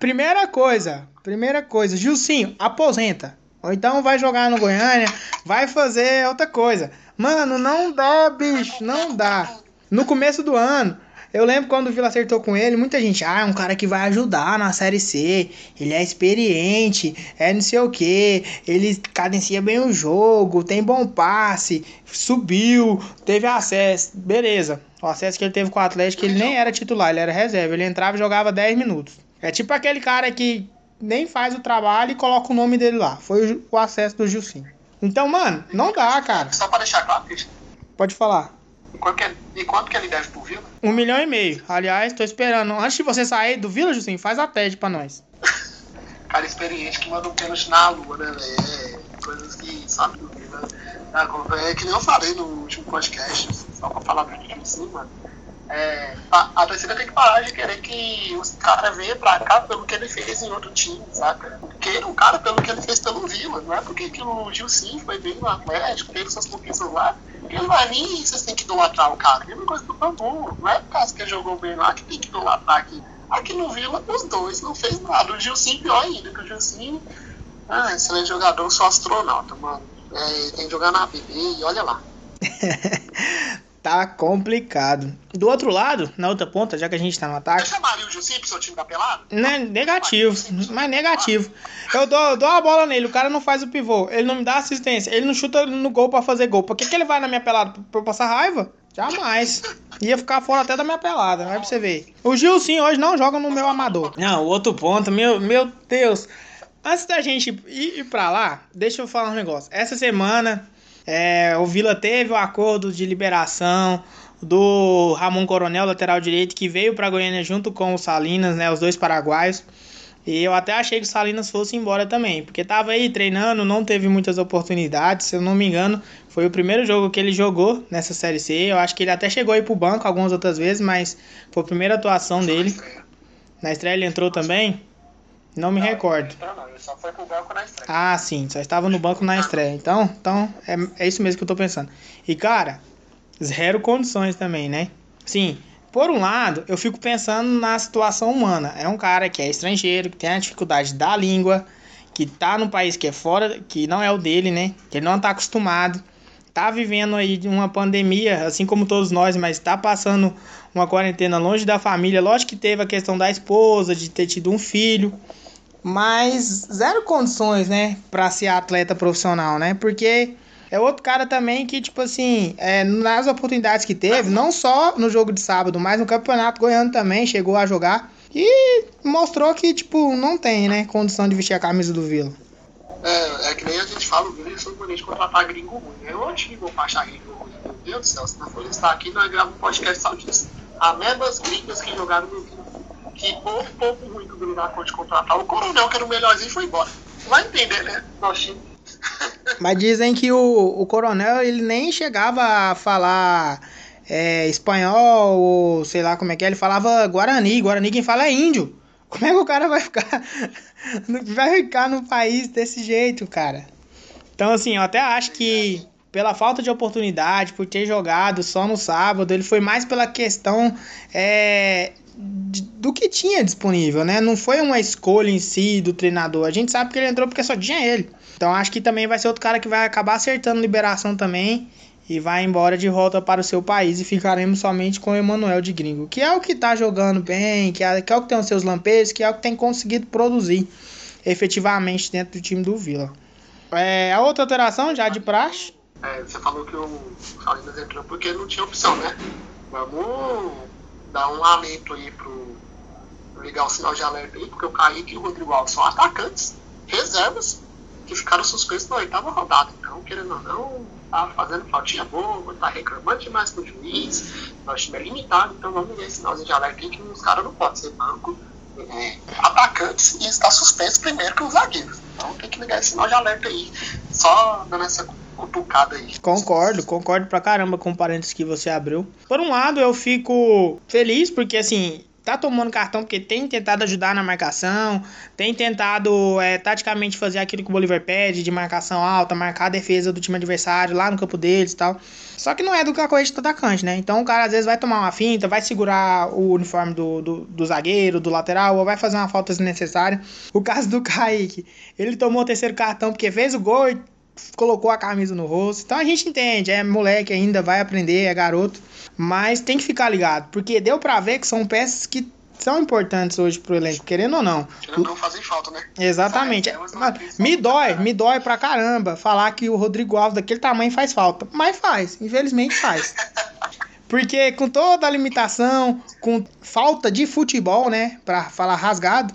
Primeira coisa, primeira coisa, Gilcinho, aposenta. Ou então vai jogar no Goiânia, vai fazer outra coisa. Mano, não dá, bicho, não dá. No começo do ano, Eu lembro quando o Vila acertou com ele, muita gente, ah, é um cara que vai ajudar na Série C, ele é experiente, é não sei o que, ele cadencia bem o jogo, tem bom passe, subiu, teve acesso, beleza. O acesso que ele teve com o Atlético, ele nem era titular, ele era reserva, ele entrava e jogava 10 minutos. É tipo aquele cara que nem faz o trabalho e coloca o nome dele lá. Foi o acesso do Gilcinho. Então, mano, não dá, cara.
Só pra deixar claro,
Pode falar.
E quanto que, ele- e quanto que ele deve pro Vila?
Um milhão e meio. Aliás, tô esperando. Antes de você sair do Vila, Jucinho, faz a TED pra nós.
Cara experiente que manda um pênalti na lua, né, velho? É, coisas que sabe do Vila. Ah, É que nem eu falei no último podcast, só pra falar bem de si, mano. É, a, a torcida tem que parar de querer que os caras venham pra cá pelo que ele fez em outro time, saca? Queira o cara pelo que ele fez pelo Vila, não é porque que o Gilcinho foi bem no Atlético, teve suas conquistas lá, ele vai vir e vocês têm que idolatrar o cara. Mesma coisa do Bambu, não é por causa que ele jogou bem lá que tem que idolatrar aqui. Aqui no Vila, os dois não fez nada. O Gilcinho pior ainda, que o Gilcinho, ah, excelente jogador, sou astronauta, mano. É, tem que jogar na BB e olha lá.
Tá complicado. Do outro lado, na outra ponta, já que a gente tá no
Você
ataque,
chamaria o Gilcinho pro seu time da pelada?
né, negativo, mas negativo. Eu dou, eu dou a bola nele, o cara não faz o pivô, ele não me dá assistência, ele não chuta no gol pra fazer gol. Por que, que ele vai na minha pelada? Pra eu passar raiva? Jamais. Ia ficar fora até da minha pelada, vai pra você ver. O Gilcinho hoje não joga no meu amador. Não, o outro ponto, meu, meu Deus. Antes da gente ir, ir pra lá, deixa eu falar um negócio. Essa semana, é, o Vila teve o acordo de liberação do Ramon Coronel, lateral direito, que veio pra Goiânia junto com o Salinas, né, os dois paraguaios. E eu até achei que o Salinas fosse embora também, porque tava aí treinando, não teve muitas oportunidades, se eu não me engano, foi o primeiro jogo que ele jogou nessa Série C. Eu acho que ele até chegou aí pro banco algumas outras vezes, mas foi a primeira atuação dele. Na estreia ele entrou também? Não me recordo.
Não, não, ele só foi pro banco na estreia.
Ah, sim, só estava no banco na estreia. Então, então é, é isso mesmo que eu tô pensando. E cara, zero condições também, né? Sim, por um lado, eu fico pensando na situação humana. É um cara que é estrangeiro, que tem a dificuldade da língua, que tá num país que é fora, que não é o dele, né? Que ele não tá acostumado. Tá vivendo aí de uma pandemia, assim como todos nós, mas tá passando uma quarentena longe da família. Lógico que teve a questão da esposa, de ter tido um filho mas zero condições, né, pra ser atleta profissional, né? Porque é outro cara também que, tipo assim, é, nas oportunidades que teve, não só no jogo de sábado, mas no Campeonato Goiano também chegou a jogar e mostrou que, tipo, não tem, né, condição de vestir a camisa do Vila.
É, é que nem a gente fala, o Vila é sobre de contratar gringo ruim. né? Eu onde que vou achar gringo ruim? Meu Deus do céu, se não for estar aqui, nós gravamos um podcast só disso. As mesmas gringas que jogaram no Vila. Que pouco, pouco ruim que o contratar. O Coronel, que era o melhorzinho, foi embora. Vai entender, né?
Mas dizem que o, o coronel, ele nem chegava a falar é, espanhol, ou sei lá como é que é, ele falava Guarani. Guarani quem fala é índio. Como é que o cara vai ficar, vai ficar no país desse jeito, cara? Então, assim, eu até acho que pela falta de oportunidade, por ter jogado só no sábado, ele foi mais pela questão é, do que tinha disponível, né? Não foi uma escolha em si do treinador. A gente sabe que ele entrou porque só tinha ele. Então acho que também vai ser outro cara que vai acabar acertando liberação também e vai embora de volta para o seu país e ficaremos somente com o Emanuel de Gringo, que é o que tá jogando bem, que é, que é o que tem os seus lampejos, que é o que tem conseguido produzir efetivamente dentro do time do Vila. É, a outra alteração já de praxe,
É, você falou que o Salinas entrou porque não tinha opção, né? Vamos dar um alento aí pro ligar o sinal de alerta aí, porque o Kaique e o Rodrigo Alves são atacantes, reservas, que ficaram suspensos na oitava rodada. Então, querendo ou não, tá fazendo faltinha boa, tá reclamando demais com o juiz, nosso time é limitado, então vamos ver esse sinalzinho de alerta aí que os caras não podem ser banco. é, atacantes e está suspenso primeiro que os zagueiros. Então tem que ligar esse sinal de alerta aí. Só dando essa cutucada aí.
Concordo, concordo pra caramba com o parênteses que você abriu. Por um lado, eu fico feliz porque, assim, tá tomando cartão porque tem tentado ajudar na marcação, tem tentado é, taticamente fazer aquilo que o Bolívar pede, de marcação alta, marcar a defesa do time adversário lá no campo deles e tal. Só que não é do cacoete do atacante, né? Então o cara às vezes vai tomar uma finta, vai segurar o uniforme do, do, do zagueiro, do lateral, ou vai fazer uma falta desnecessária. O caso do Kaique, ele tomou o terceiro cartão porque fez o gol e colocou a camisa no rosto. Então a gente entende, é moleque ainda, vai aprender, é garoto. Mas tem que ficar ligado, porque deu pra ver que são peças que são importantes hoje pro elenco, querendo ou não.
Não fazem falta, né?
Exatamente. Mas me dói, me dói pra caramba falar que o Rodrigo Alves daquele tamanho faz falta. Mas faz, infelizmente faz. Porque com toda a limitação, com falta de futebol, né, pra falar rasgado,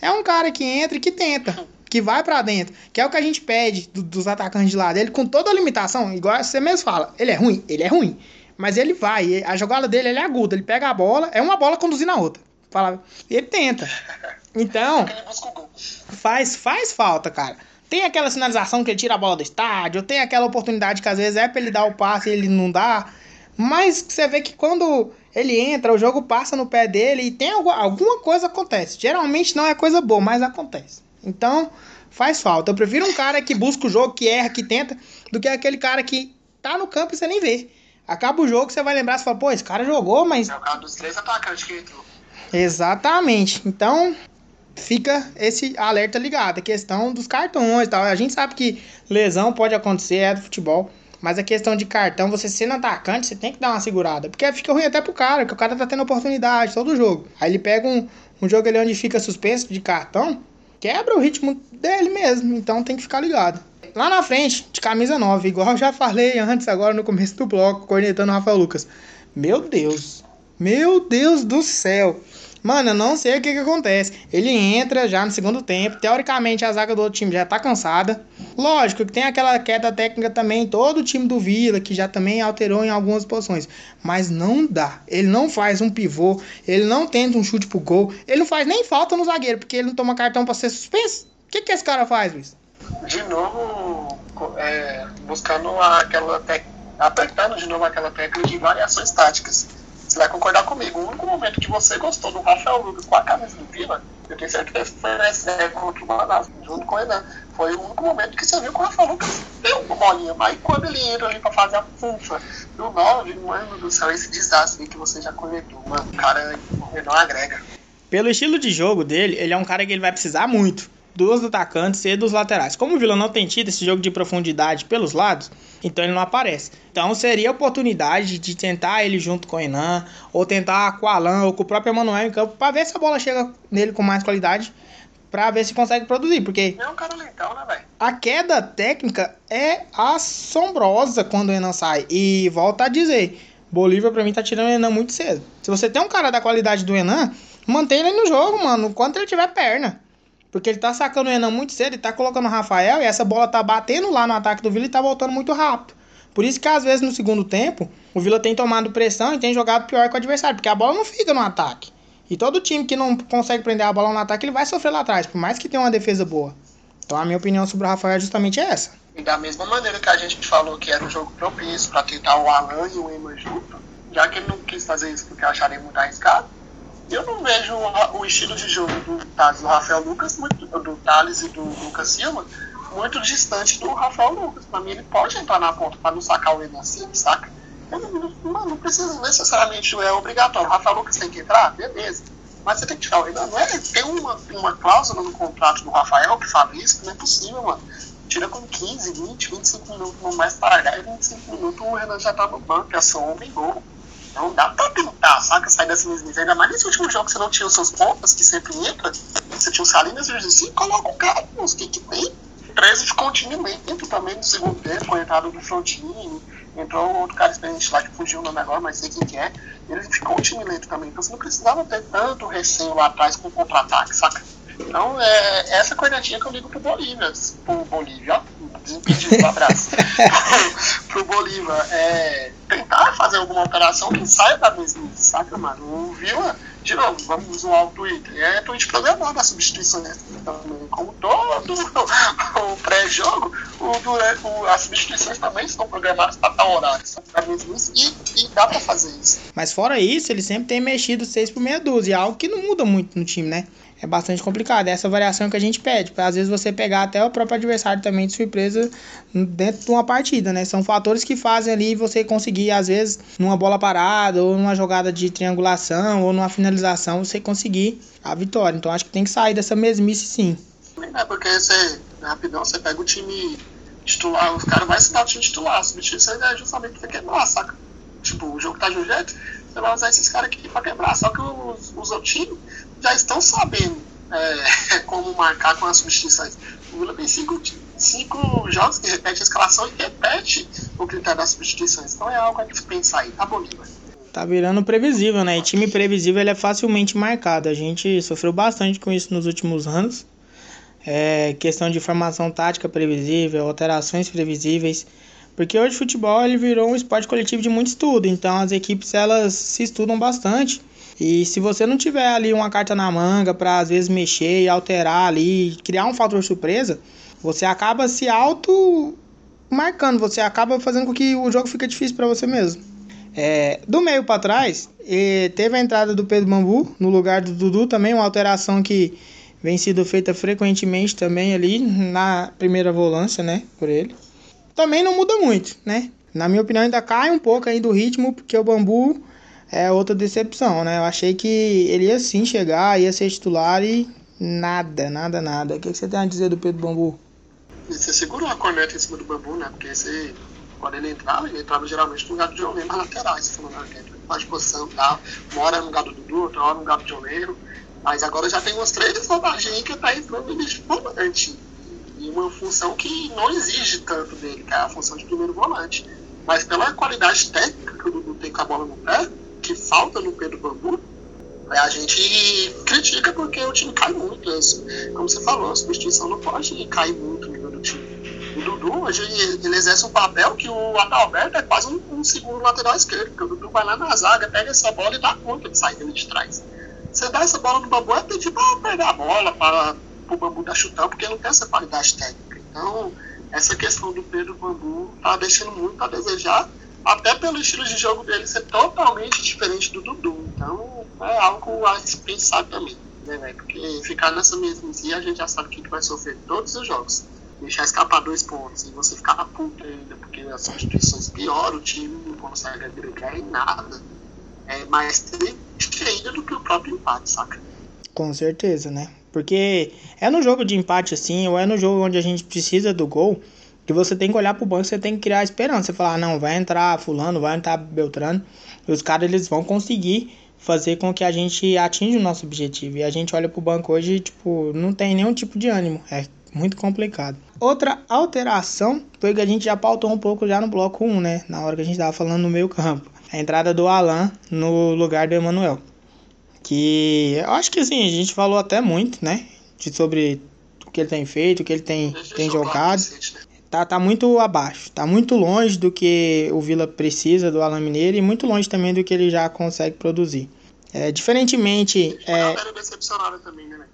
é um cara que entra e que tenta, que vai para dentro, que é o que a gente pede do, dos atacantes de lado. Ele com toda a limitação, igual você mesmo fala, ele é ruim, ele é ruim. Mas ele vai, a jogada dele ele é aguda, ele pega a bola, é uma bola conduzindo a outra. Fala, ele tenta. Então, faz, faz falta, cara. Tem aquela sinalização que ele tira a bola do estádio, tem aquela oportunidade que às vezes é pra ele dar o passe e ele não dá. Mas você vê que quando ele entra, o jogo passa no pé dele e tem alguma coisa acontece. Geralmente não é coisa boa, mas acontece. Então, faz falta. Eu prefiro um cara que busca o jogo, que erra, que tenta, do que aquele cara que tá no campo e você nem vê. Acaba o jogo, você vai lembrar, você fala, pô, esse cara jogou, mas.
É o cara dos três atacantes que entrou.
Exatamente. Então, fica esse alerta ligado. A questão dos cartões tal. A gente sabe que lesão pode acontecer, é do futebol. Mas a questão de cartão, você sendo atacante, você tem que dar uma segurada. Porque fica ruim até pro cara, que o cara tá tendo oportunidade todo jogo. Aí ele pega um, um jogo ali onde fica suspenso de cartão, quebra o ritmo dele mesmo. Então tem que ficar ligado. Lá na frente, de camisa 9, igual eu já falei antes, agora no começo do bloco, cornetando o Rafael Lucas. Meu Deus. Meu Deus do céu. Mano, eu não sei o que, que acontece. Ele entra já no segundo tempo. Teoricamente, a zaga do outro time já tá cansada. Lógico que tem aquela queda técnica também. Todo o time do Vila, que já também alterou em algumas posições. Mas não dá. Ele não faz um pivô. Ele não tenta um chute pro gol. Ele não faz nem falta no zagueiro, porque ele não toma cartão pra ser suspenso. O que, que esse cara faz, Luiz?
De novo, é, buscando aquela técnica. Apertando de novo aquela técnica de variações táticas você vai concordar comigo. O único momento que você gostou do Rafael Lucas com a camisa do Vila, eu tenho certeza que foi nesse né, contra o Manaus, junto com o Enan. Foi o único momento que você viu que o Rafael Lucas deu uma bolinha. Mas quando ele entra ali pra fazer a funfa do 9, mano do céu, esse desastre que você já coletou, mano, o cara não agrega.
Pelo estilo de jogo dele, ele é um cara que ele vai precisar muito dos atacantes e dos laterais. Como o Vila não tem tido esse jogo de profundidade pelos lados, então ele não aparece. Então seria a oportunidade de tentar ele junto com o Enan, ou tentar com o Alan, ou com o próprio Emanuel em campo, para ver se a bola chega nele com mais qualidade, para ver se consegue produzir, porque
é um cara lentão, né, velho?
A queda técnica é assombrosa quando o Enan sai. E volta a dizer, Bolívia para mim tá tirando o Enan muito cedo. Se você tem um cara da qualidade do Enan, mantenha ele no jogo, mano, enquanto ele tiver perna. Porque ele tá sacando o Enan muito cedo, ele tá colocando o Rafael e essa bola tá batendo lá no ataque do Vila e tá voltando muito rápido. Por isso que às vezes no segundo tempo, o Vila tem tomado pressão e tem jogado pior que o adversário, porque a bola não fica no ataque. E todo time que não consegue prender a bola no ataque, ele vai sofrer lá atrás, por mais que tenha uma defesa boa. Então a minha opinião sobre o Rafael é justamente essa.
E da mesma maneira que a gente falou que era um jogo propício para tentar o Alan e o Eman junto, já que ele não quis fazer isso porque acharia muito arriscado, eu não vejo o estilo de jogo do, do Rafael Lucas, muito, do Thales e do Lucas Silva, muito distante do Rafael Lucas. Pra mim, ele pode entrar na ponta para não sacar o Enan assim, saca? Não, não, não, precisa necessariamente, é obrigatório. O Rafael Lucas tem que entrar, beleza. Mas você tem que tirar o Renan. Não é, tem uma, uma cláusula no contrato do Rafael que fala isso, que não é possível, mano. Tira com 15, 20, 25 minutos no mais tardar, e 25 minutos o Renan já tá no banco, é só um gol. Então dá pra tentar, saca? Sair dessa mesmice. Ainda mais nesse último jogo você não tinha os seus pontas, que sempre entra. Você tinha o Salinas e o Jussi, coloca o cara, o que que tem? 13 ficou um time lento também no segundo tempo, a entrada do Frontini. Entrou outro cara experiente lá que fugiu o nome agora, mas sei quem que é. Ele ficou um time lento também. Então você não precisava ter tanto receio lá atrás com o contra-ataque, saca? Então, é essa cornetinha que eu ligo pro Bolívia. Pro Bolívia, ó. Desimpedido, um abraço. pro, Bolívia. É, tentar fazer alguma operação que saia da mesmice, saca, mano? O Vila, de novo, vamos zoar o Twitter. É tweet programado a substituição também. Como todo o pré-jogo, o, as substituições também estão programadas para tal horário. E, e dá para fazer isso.
Mas fora isso, ele sempre tem mexido 6 por meia dúzia, algo que não muda muito no time, né? É bastante complicado. Essa variação que a gente pede, para às vezes você pegar até o próprio adversário também de surpresa dentro de uma partida, né? São fatores que fazem ali você conseguir, às vezes, numa bola parada, ou numa jogada de triangulação, ou numa finalização, você conseguir a vitória. Então acho que tem que sair dessa mesmice sim.
É porque você, rapidão, você pega o time titular, os caras vão estudar o time titular, substituições é justamente pra quebrar, saca? Tipo, o jogo tá de um jeito, você vai usar esses caras aqui pra quebrar. Só que os, os outros times já estão sabendo é, como marcar com as substituições. O Vila tem cinco, cinco jogos que repete a escalação e repete o critério das substituições. Então é algo a se pensar aí, tá bom,
Tá virando previsível, né? E time previsível ele é facilmente marcado. A gente sofreu bastante com isso nos últimos anos. É, questão de formação tática previsível, alterações previsíveis. Porque hoje o futebol ele virou um esporte coletivo de muito estudo. Então as equipes elas se estudam bastante. E se você não tiver ali uma carta na manga para às vezes mexer e alterar ali, criar um fator surpresa, você acaba se auto marcando, você acaba fazendo com que o jogo fique difícil para você mesmo. É, do meio para trás, teve a entrada do Pedro Bambu no lugar do Dudu também, uma alteração que vem sendo feita frequentemente também ali na primeira volância, né, por ele. Também não muda muito, né? Na minha opinião ainda cai um pouco ainda o ritmo, porque o Bambu é outra decepção, né? Eu achei que ele ia sim chegar, ia ser titular e nada, nada, nada. O que você tem a dizer do Pedro Bambu?
Você segurou a corneta em cima do Bambu, né? Porque você quando ele entrava, ele entrava geralmente no lugar do John Leiro, laterais, você falou, né? faz posição e tal. Uma hora no lugar do Dudu, outra hora no lugar do John. Mas agora já tem uns três rodagens que tá entrando de volante. E uma função que não exige tanto dele, que é a função de primeiro volante. Mas pela qualidade técnica que o Dudu tem com a bola no pé, que falta no Pedro Bambu, a gente critica porque o time cai muito. Como você falou, a substituição não pode cair muito no nível do time. O Dudu, hoje, ele exerce um papel que o Adalberto é quase um, um, segundo lateral esquerdo, porque o Dudu vai lá na zaga, pega essa bola e dá conta de sair dele de trás. Você dá essa bola no bambu é pedir para pegar a bola, para o bambu dar chutão, porque ele não tem essa qualidade técnica. Então, essa questão do Pedro Bambu tá deixando muito a desejar, até pelo estilo de jogo dele ser totalmente diferente do Dudu. Então, é algo a se pensar também. Né, Porque ficar nessa mesmice a gente já sabe que vai sofrer todos os jogos deixar escapar dois pontos e você ficar puto ainda, porque as substituições pioram, o time não consegue agregar em nada. É mais triste ainda do que o próprio empate, saca?
Com certeza, né? Porque é no jogo de empate assim, ou é no jogo onde a gente precisa do gol, que você tem que olhar pro banco, você tem que criar esperança. Você falar, não, vai entrar fulano, vai entrar Beltrano, e os caras eles vão conseguir fazer com que a gente atinja o nosso objetivo. E a gente olha pro banco hoje, tipo, não tem nenhum tipo de ânimo. É muito complicado. Outra alteração foi que a gente já pautou um pouco já no bloco 1, né? Na hora que a gente estava falando no meio campo. A entrada do Alan no lugar do Emanuel. Que eu acho que assim, a gente falou até muito, né? De, sobre o que ele tem feito, o que ele tem, tem jogado. Tá, tá muito abaixo. Tá muito longe do que o Vila precisa do Alan Mineiro e muito longe também do que ele já consegue produzir. É, diferentemente. É... Também, né?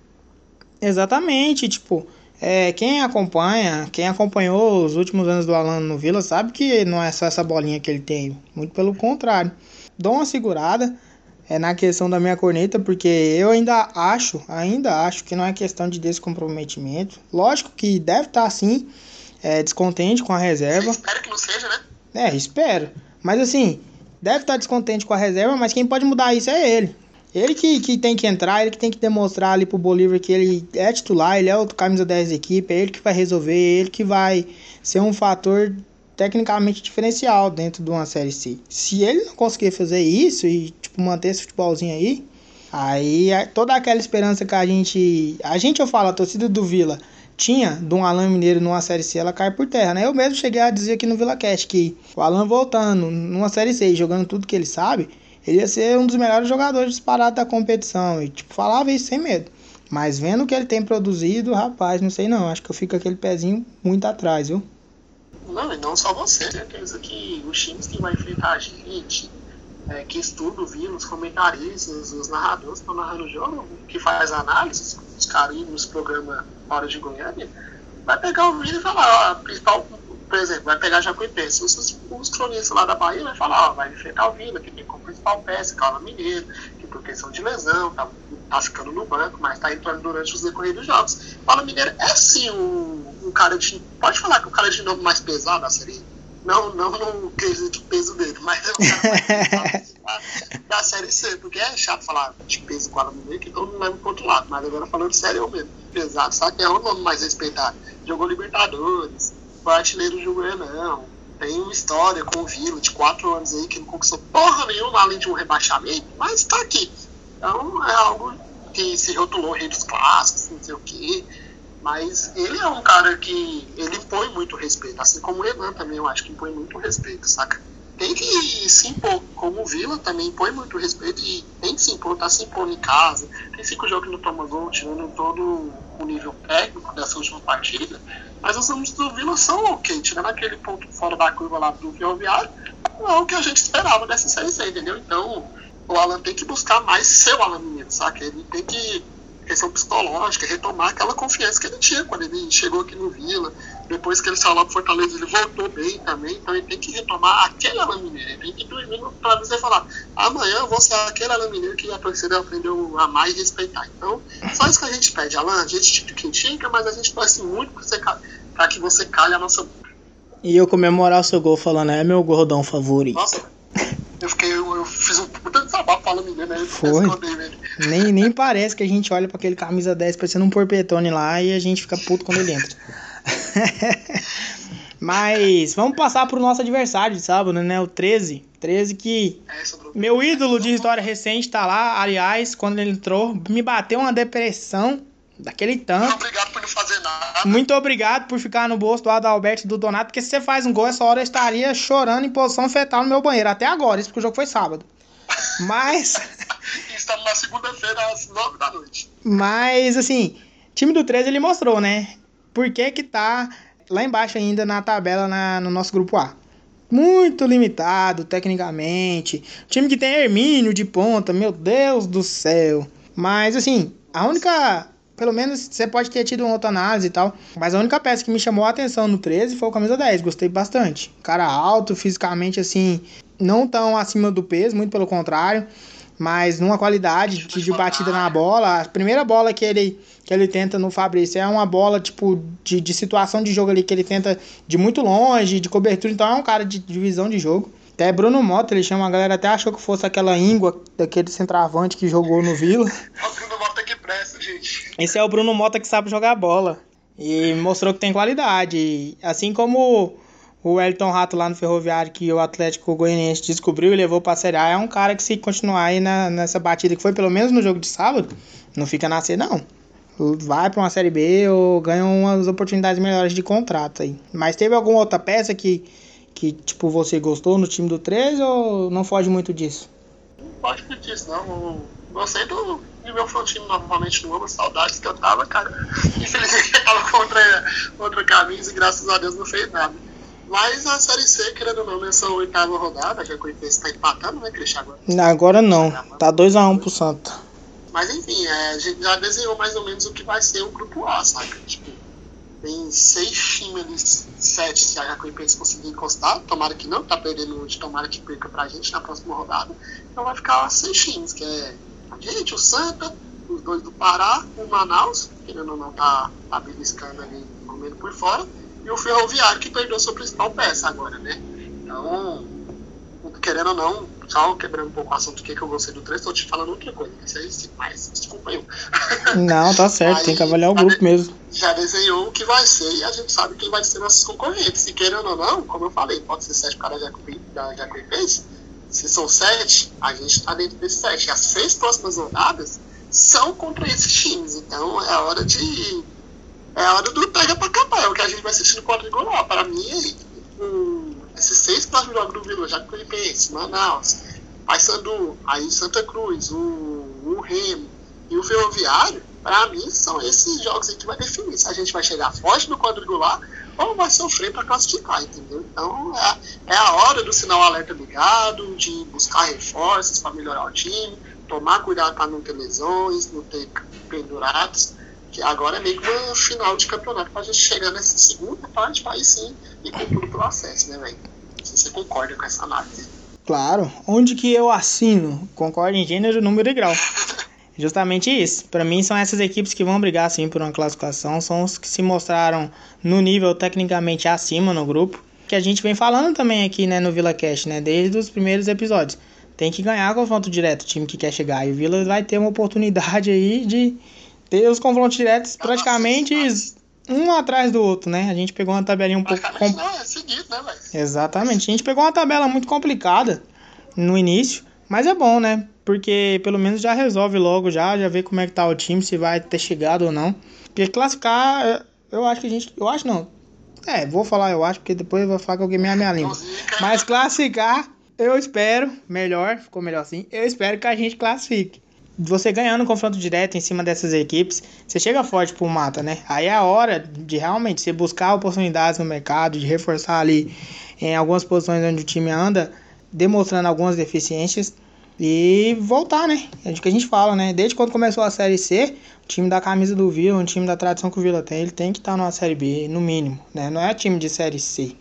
Exatamente, tipo é, quem acompanha, quem acompanhou os últimos anos do Alan no Vila sabe que não é só essa bolinha que ele tem, muito pelo contrário. Dou uma segurada é, na questão da minha corneta, porque eu ainda acho, ainda acho que não é questão de descomprometimento. Lógico que deve estar assim, é, descontente com a reserva.
Espero que não seja, né?
É, espero. Mas assim, deve estar descontente com a reserva, mas quem pode mudar isso é ele. Ele que, que tem que entrar, ele que tem que demonstrar ali pro Bolívar que ele é titular, ele é o camisa 10 da equipe, é ele que vai resolver, é ele que vai ser um fator tecnicamente diferencial dentro de uma série C. Se ele não conseguir fazer isso e tipo manter esse futebolzinho aí, aí toda aquela esperança que a gente, a gente eu falo, a torcida do Vila tinha de um Alan Mineiro numa série C, ela cai por terra, né? Eu mesmo cheguei a dizer aqui no Vila Cast que o Alan voltando numa série C, jogando tudo que ele sabe, ele ia ser um dos melhores jogadores disparados da competição. E, tipo, falava isso sem medo. Mas vendo o que ele tem produzido, rapaz, não sei não. Acho que eu fico aquele pezinho muito atrás, viu?
Não, e não só você. Certeza que os times que vai enfrentar a gente, é, que estudam, viram, os comentaristas, os narradores que estão narrando o jogo, que faz análise, os caras nos programas Hora de Goiânia, vai pegar o vídeo e falar, ó, principal por exemplo, vai pegar Jacuipense. Os, os, os cronistas lá da Bahia vai falar, ó, vai enfrentar o Vila, que tem como principal peça, Calma Mineiro, que por questão de lesão, tá, tá ficando no banco, mas tá entrando durante os decorridos jogos. Calma Mineiro é sim um, um, cara de. Pode falar que é o cara de novo mais pesado da série? Não, não no quesito peso dele, mas é o cara pesado da série C, porque é chato falar de peso com a Mineiro, que todo mundo leva pro outro lado, mas agora falando sério mesmo. Pesado, sabe que é o nome mais respeitado. Jogou Libertadores foi artilheiro de um não. Tem uma história com o Vila de quatro anos aí que não conquistou porra nenhuma além de um rebaixamento, mas tá aqui. Então é algo que se rotulou rei dos clássicos, não sei o quê. Mas ele é um cara que ele impõe muito respeito, assim como o Renan também eu acho que impõe muito respeito, saca? Tem que se impor, como o Vila também impõe muito respeito e tem que se impor, tá se impondo em casa. Tem cinco jogos que não toma gol, tirando todo o nível técnico dessa última partida. Mas os números do Vila são ok, tirando aquele ponto fora da curva lá do Ferroviário, não é o que a gente esperava dessa série C, entendeu? Então, o Alan tem que buscar mais seu Alan Mineiro, saca? Ele tem que questão psicológica, retomar aquela confiança que ele tinha quando ele chegou aqui no Vila. Depois que ele saiu lá pro Fortaleza, ele voltou bem também. Então ele tem que retomar aquele Alan Mineiro. Ele tem que dormir para você falar: amanhã eu vou ser aquele Alan Mineiro que a torcida aprendeu a amar e respeitar. Então, só isso que a gente pede, Alan. A gente te critica, mas a gente torce muito para que você calhe a nossa boca.
E eu comemorar o seu gol falando: é meu gordão favorito.
Nossa, eu fiquei, eu, eu fiz um puta desabafo falando menino aí,
Foi. Nem, nem parece que a gente olha para aquele camisa 10 parecendo um porpetone lá e a gente fica puto quando ele entra. Mas vamos passar pro nosso adversário de sábado, né? O 13. 13 que
É,
meu ídolo de história recente tá lá. Aliás, quando ele entrou, me bateu uma depressão daquele
Muito
tanto.
obrigado por não fazer nada.
Muito obrigado por ficar no bolso do Adalberto e do Donato, porque se você faz um gol, essa hora eu estaria chorando em posição fetal no meu banheiro. Até agora, isso porque o jogo foi sábado. Mas,
estamos na segunda-feira às nove da noite.
mas assim, time do 13 ele mostrou, né? Por que que tá lá embaixo ainda na tabela na- no nosso grupo A. Muito limitado tecnicamente. Time que tem Hermínio de ponta, meu Deus do céu. Mas assim, a única. Pelo menos você pode ter tido uma outra análise e tal. Mas a única peça que me chamou a atenção no 13 foi o camisa 10. Gostei bastante. Cara alto, fisicamente assim, não tão acima do peso, muito pelo contrário. Mas numa qualidade de, de batida na bola. A primeira bola que ele, que ele tenta no Fabrício é uma bola tipo de, de situação de jogo ali que ele tenta de muito longe, de cobertura. Então é um cara de, de visão de jogo. Até Bruno Mota, ele chama, a galera até achou que fosse aquela íngua daquele centroavante que jogou no Vila.
O Bruno Mota que presta, gente.
Esse é o Bruno Mota que sabe jogar bola. E mostrou que tem qualidade. Assim como o Elton Rato lá no Ferroviário, que o Atlético Goianiense descobriu e levou pra Série A, é um cara que se continuar aí na, nessa batida que foi pelo menos no jogo de sábado, não fica na C não. Vai pra uma Série B ou ganha umas oportunidades melhores de contrato aí. Mas teve alguma outra peça que, que tipo, você gostou no time do 13 ou não foge muito disso?
Não pode pedir isso, não. Gostei do de ver o Frontino novamente no ano, saudades que eu tava, cara. Infelizmente eu tava contra outra camisa e graças a Deus não fez nada. Mas a Série C, querendo ou não, nessa oitava rodada, já que o IPS tá empatando, né, Cristian? Agora.
Agora não. Tá 2x1 pro Santa.
Mas enfim, é, a gente já desenhou mais ou menos o que vai ser o grupo A, saca? Tipo, tem seis times sete se a Jacuipense conseguir encostar. Tomara que não, tá perdendo hoje, tomara que perca pra gente na próxima rodada. Então vai ficar seis times, que é a gente, o Santa, os dois do Pará, o Manaus, querendo ou não, tá, tá beliscando ali, comendo por fora, e o Ferroviário, que perdeu sua principal peça agora, né? Então, querendo ou não, só quebrando um pouco o assunto que, que eu gostei do 3, tô te falando outra coisa, que vocês, mas desculpa eu.
Não, tá certo, tem que avaliar o grupo mesmo.
Já desenhou o que vai ser e a gente sabe quem vai ser nossos concorrentes. E querendo ou não, como eu falei, pode ser sete Jacuí, da Jacuipense. Se são sete, a gente tá dentro desses sete. E as seis próximas rodadas são contra esses times. Então é hora de. É hora do pega pra capar. É o que a gente vai assistir no quadrangular. Para mim, um, esses seis próximos jogos do Vila, Jacuipense, Manaus, Paysandu, aí Santa Cruz, o, o Remo e o Ferroviário, para mim são esses jogos que vai definir se a gente vai chegar forte no quadrangular ou vai sofrer para classificar, entendeu? Então é, é a hora do sinal alerta ligado, de buscar reforços para melhorar o time, tomar cuidado para não ter lesões, não ter pendurados, agora é meio que uma final de campeonato para a gente chegar nessa segunda parte, aí sim, e com tudo pelo acesso, né, velho? Se você concorda com essa análise.
Claro. Onde que eu assino? Concordo em gênero, número e grau. Justamente isso. Para mim são essas equipes que vão brigar sim por uma classificação, são os que se mostraram no nível tecnicamente acima no grupo, que a gente vem falando também aqui, né, no Vila Cash, né, desde os primeiros episódios. Tem que ganhar confronto direto, o time que quer chegar. E o Vila vai ter uma oportunidade aí de ter os confrontos diretos praticamente um atrás do outro, né? A gente pegou uma tabelinha um pouco.
Praticamente não, é seguido, né?
Exatamente. A gente pegou uma tabela muito complicada no início, mas é bom, né? Porque pelo menos já resolve logo, já, já vê como é que tá o time, se vai ter chegado ou não. Porque classificar, eu acho que a gente. Eu acho não. É, vou falar eu acho, porque depois eu vou falar que eu queimei a minha língua. Mas classificar, eu espero, melhor, ficou melhor assim, eu espero que a gente classifique. Você ganhando um confronto direto em cima dessas equipes, você chega forte pro mata, né? Aí é a hora de realmente você buscar oportunidades no mercado, de reforçar ali em algumas posições onde o time anda, demonstrando algumas deficiências e voltar, né? É o que a gente fala, né? Desde quando começou a Série C, o time da camisa do Vila, um time da tradição que o Vila tem, ele tem que estar tá numa Série B, no mínimo, né? Não é time de Série C.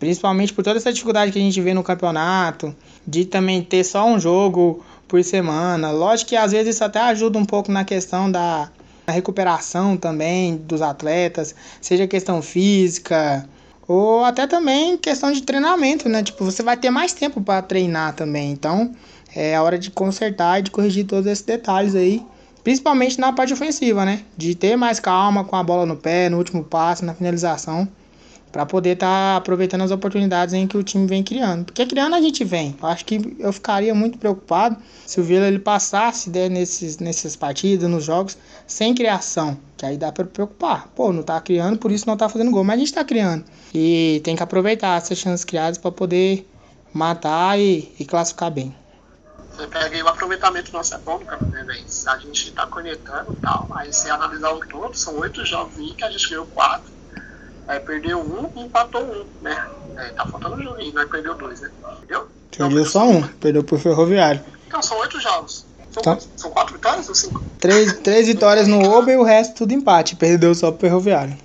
Principalmente por toda essa dificuldade que a gente vê no campeonato, de também ter só um jogo por semana. Lógico que às vezes isso até ajuda um pouco na questão da, recuperação também dos atletas, seja questão física ou até também questão de treinamento, né? Tipo, você vai ter mais tempo para treinar também. Então, é a hora de consertar e de corrigir todos esses detalhes aí, principalmente na parte ofensiva, né? De ter mais calma com a bola no pé, no último passe, na finalização para poder estar tá aproveitando as oportunidades em que o time vem criando. Porque criando a gente vem. Eu acho que eu ficaria muito preocupado se o Vila ele passasse né, nesses, nesses partidas, nos jogos, sem criação. Que aí dá para preocupar. Pô, não tá criando, por isso não tá fazendo gol. Mas a gente tá criando. E tem que aproveitar essas chances criadas para poder matar e, e, classificar bem.
Você pega aí o aproveitamento nosso é bom né? A gente tá conectando e tal, mas se analisar o todo, são oito jogos que a gente ganhou quatro Aí perdeu um e empatou um, né? É, tá faltando um joguinho, nós perdeu dois, né? Entendeu?
Perdeu só um, perdeu pro Ferroviário.
Então são oito jogos. São, tá. são quatro vitórias ou cinco?
Três, três vitórias no Oba e o resto tudo empate. Perdeu só pro Ferroviário.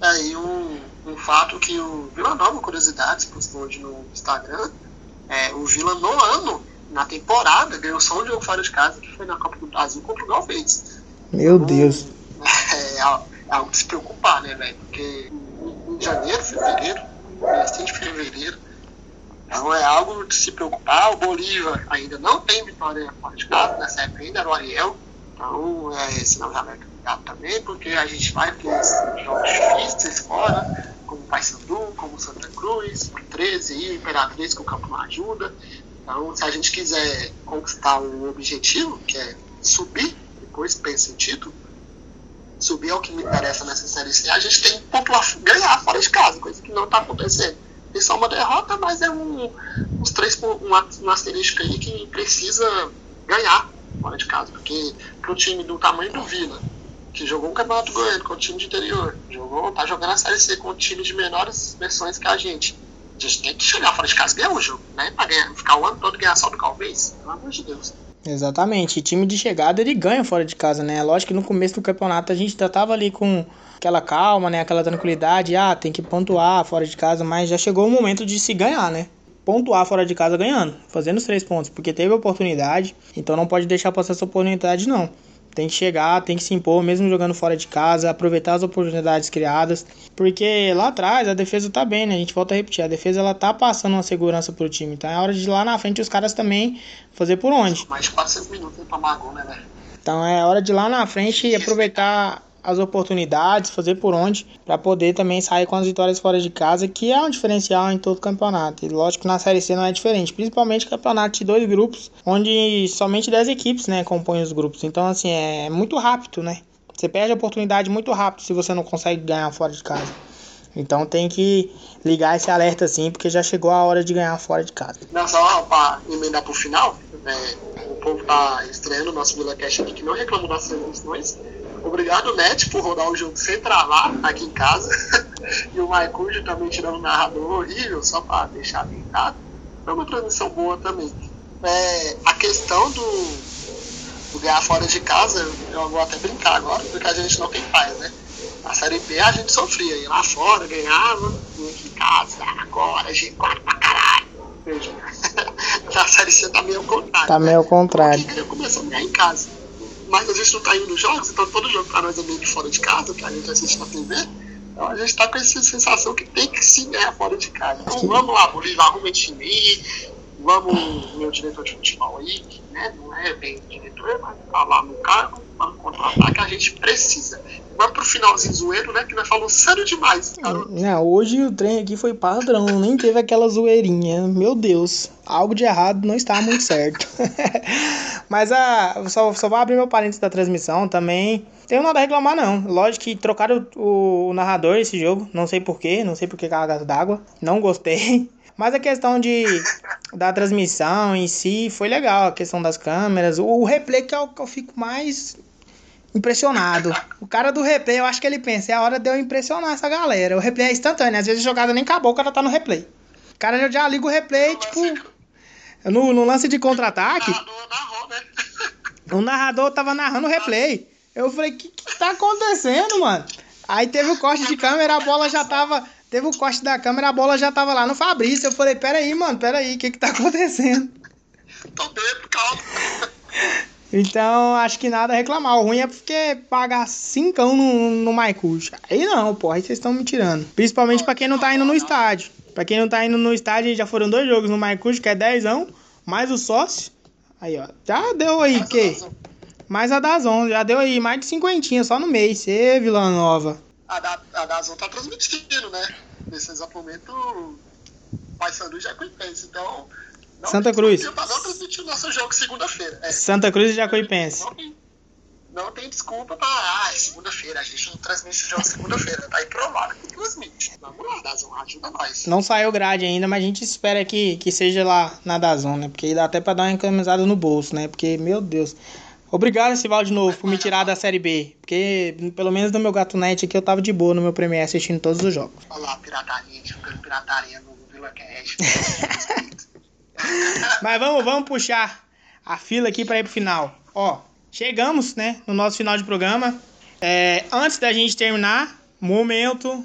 É, e um, um fato que o Vila Nova Curiosidades postou hoje no Instagram, é, o Vila no ano, na temporada, ganhou só um jogo fora de casa, que foi na Copa do Brasil contra o Galvez.
Meu então, Deus.
É, é, algo de se preocupar, né, velho? Porque janeiro, fevereiro, assim de fevereiro. Então é algo de se preocupar. O Bolívar ainda não tem vitória fora de casa, nessa época ainda era o Ariel. Então é sinal de alerta também, porque a gente vai ter jogos difíceis fora, como Paysandu, como Santa Cruz, o 13 e Imperatriz, que o campo não ajuda. Então, se a gente quiser conquistar o objetivo, que é subir, depois pensa em título, subir é o que me interessa nessa série C, a gente tem que ganhar fora de casa, coisa que não está acontecendo. Isso é uma derrota, mas é um, uns três, uma, uma asterisco aí que precisa ganhar fora de casa, porque para o time do tamanho do Vila, que jogou um campeonato goiano com o time de interior, jogou, tá jogando a série C com o time de menores versões que a gente. A gente tem que chegar fora de casa e ganhar o jogo, né? Pra ganhar, ficar o ano todo ganhar só do Calvez, pelo amor de Deus.
Exatamente. Time de chegada ele ganha fora de casa, né? Lógico que no começo do campeonato a gente já tava ali com aquela calma, né? Aquela tranquilidade. Ah, tem que pontuar fora de casa, mas já chegou o momento de se ganhar, né? Pontuar fora de casa ganhando, fazendo os três pontos, porque teve oportunidade, então não pode deixar passar essa oportunidade, não. Tem que chegar, tem que se impor, mesmo jogando fora de casa, aproveitar as oportunidades criadas. Porque lá atrás a defesa tá bem, né? A gente volta a repetir, a defesa ela tá passando uma segurança pro time. Então é hora de lá na frente os caras também fazer por onde.
Mais 400 minutos pra Mago, né, velho?
Então é hora de lá na frente aproveitar as oportunidades, fazer por onde, para poder também sair com as vitórias fora de casa, que é um diferencial em todo campeonato. E lógico que na Série C não é diferente, principalmente campeonato de dois grupos, onde somente 10 equipes né, compõem os grupos. Então, assim, é muito rápido, né? Você perde a oportunidade muito rápido se você não consegue ganhar fora de casa. Então tem que ligar esse alerta assim, porque já chegou a hora de ganhar fora de casa.
Não, só para emendar pro final, é, o povo tá estreando o nosso Vila Cash aqui, que não reclamou das transmissões. Obrigado, Net, por rodar o jogo sem travar aqui em casa. e o Maicujo também tirando um narrador horrível, só para deixar pintado. Foi uma transmissão boa também. É, a questão do, do ganhar fora de casa, eu vou até brincar agora, porque a gente não tem paz, né? Na Série B a gente sofria, ia lá fora, ganhava, vinha aqui em casa, agora, G4 pra caralho. Na Série C tá meio ao contrário.
Tá meio ao contrário.
Porque começou a ganhar em casa mas a gente não tá indo nos jogos, então todo jogo pra nós é meio que fora de casa, que a gente assiste na TV. Então a gente tá com essa sensação que tem que se ganhar fora de casa. Então vamos lá, Bolívar, arruma time aí, vamos, meu diretor de futebol aí, que né, não é bem diretor, mas tá lá no cargo, o contra-ataque, a gente precisa. Vamos pro finalzinho zoeiro, né? Que nós falamos sério demais.
Não, hoje o trem aqui foi padrão, nem teve aquela zoeirinha. Meu Deus, algo de errado não está muito certo. Mas a, ah, só, só vou abrir meu parênteses da transmissão também. Tenho nada a reclamar, não. Lógico que trocaram o, o narrador esse jogo. Não sei porquê, não sei porquê cargas d'água. Não gostei. Mas a questão de da transmissão em si foi legal, a questão das câmeras, o, o replay que é o que eu fico mais impressionado. O cara do replay, eu acho que ele pensa, é a hora de eu impressionar essa galera. O replay é instantâneo, às vezes a jogada nem acabou, o cara tá no replay. O cara já, liga o replay, tipo, no, no lance de contra-ataque. Né? O narrador tava narrando o replay. Eu falei, o que, que tá acontecendo, mano? Aí teve o corte de câmera, a bola já tava Teve o corte da câmera, a bola já tava lá no Fabrício. Eu falei, peraí, mano, peraí, o que que tá acontecendo?
Tô dentro, calma.
Então, acho que nada a reclamar. O ruim é porque pagar cincão no, no Maicuxa. Aí não, pô, aí vocês estão me tirando. Principalmente pra quem não tá indo no estádio. Pra quem não tá indo no estádio, já foram dois jogos no Maicuxa, que é dezão, mais o sócio. Aí, ó, já deu aí, que? Mais a Dazon, já deu aí mais de cinquentinha só no mês. Cê, Vila Nova
a, da, a Dazon tá transmitindo, né? Nesse exato momento, o Paysandu já Jacuipense. Então,
Santa Cruz.
Pra não transmitir o nosso jogo segunda-feira. É.
Santa Cruz e Jacuipense.
Não tem, não tem desculpa pra. Ah, é segunda-feira. A gente não transmite o jogo segunda-feira. Tá improvável que transmite. Vamos lá, Dazon, ajuda nós.
Não saiu grade ainda, mas a gente espera que, que seja lá na Dazon, né? Porque dá até pra dar uma economizada no bolso, né? Porque, meu Deus. Obrigado, Sival, de novo, por me tirar da Série B. Porque, pelo menos no meu gato net aqui, eu tava de boa no meu Premiere assistindo todos os jogos.
Olha lá, pirataria, jogando pirataria no Vila Cash.
Mas vamos, vamos puxar a fila aqui para ir pro final. Ó, chegamos, né, no nosso final de programa. É, antes da gente terminar, momento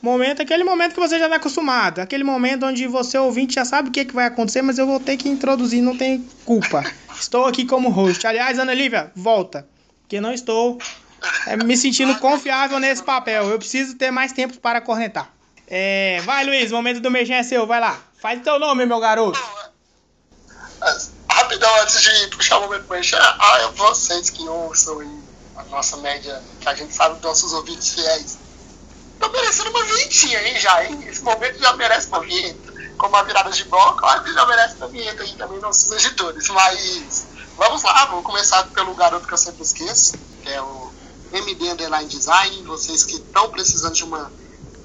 Momento, aquele momento que você já está acostumado. Aquele momento onde você, ouvinte, já sabe o que, que vai acontecer, mas eu vou ter que introduzir, não tem culpa. Estou aqui como host. Aliás, Ana Lívia, volta. Porque não estou é, me sentindo confiável nesse papel. Eu preciso ter mais tempo para cornetar. É, vai, Luiz, momento do mexer é seu, vai lá. Faz teu nome, meu garoto.
Rapidão, antes de puxar o momento do mexer, ah, vocês que ouçam aí a nossa média, que a gente sabe dos nossos ouvintes fiéis Tô merecendo uma vinhetinha, hein, já, hein? Esse momento já merece uma vinheta. Como a virada de bloco, claro que já merece uma vinheta aí também, nossos editores. Mas vamos lá, vou começar pelo garoto que eu sempre esqueço, que é o MD Underline Design. Vocês que estão precisando de uma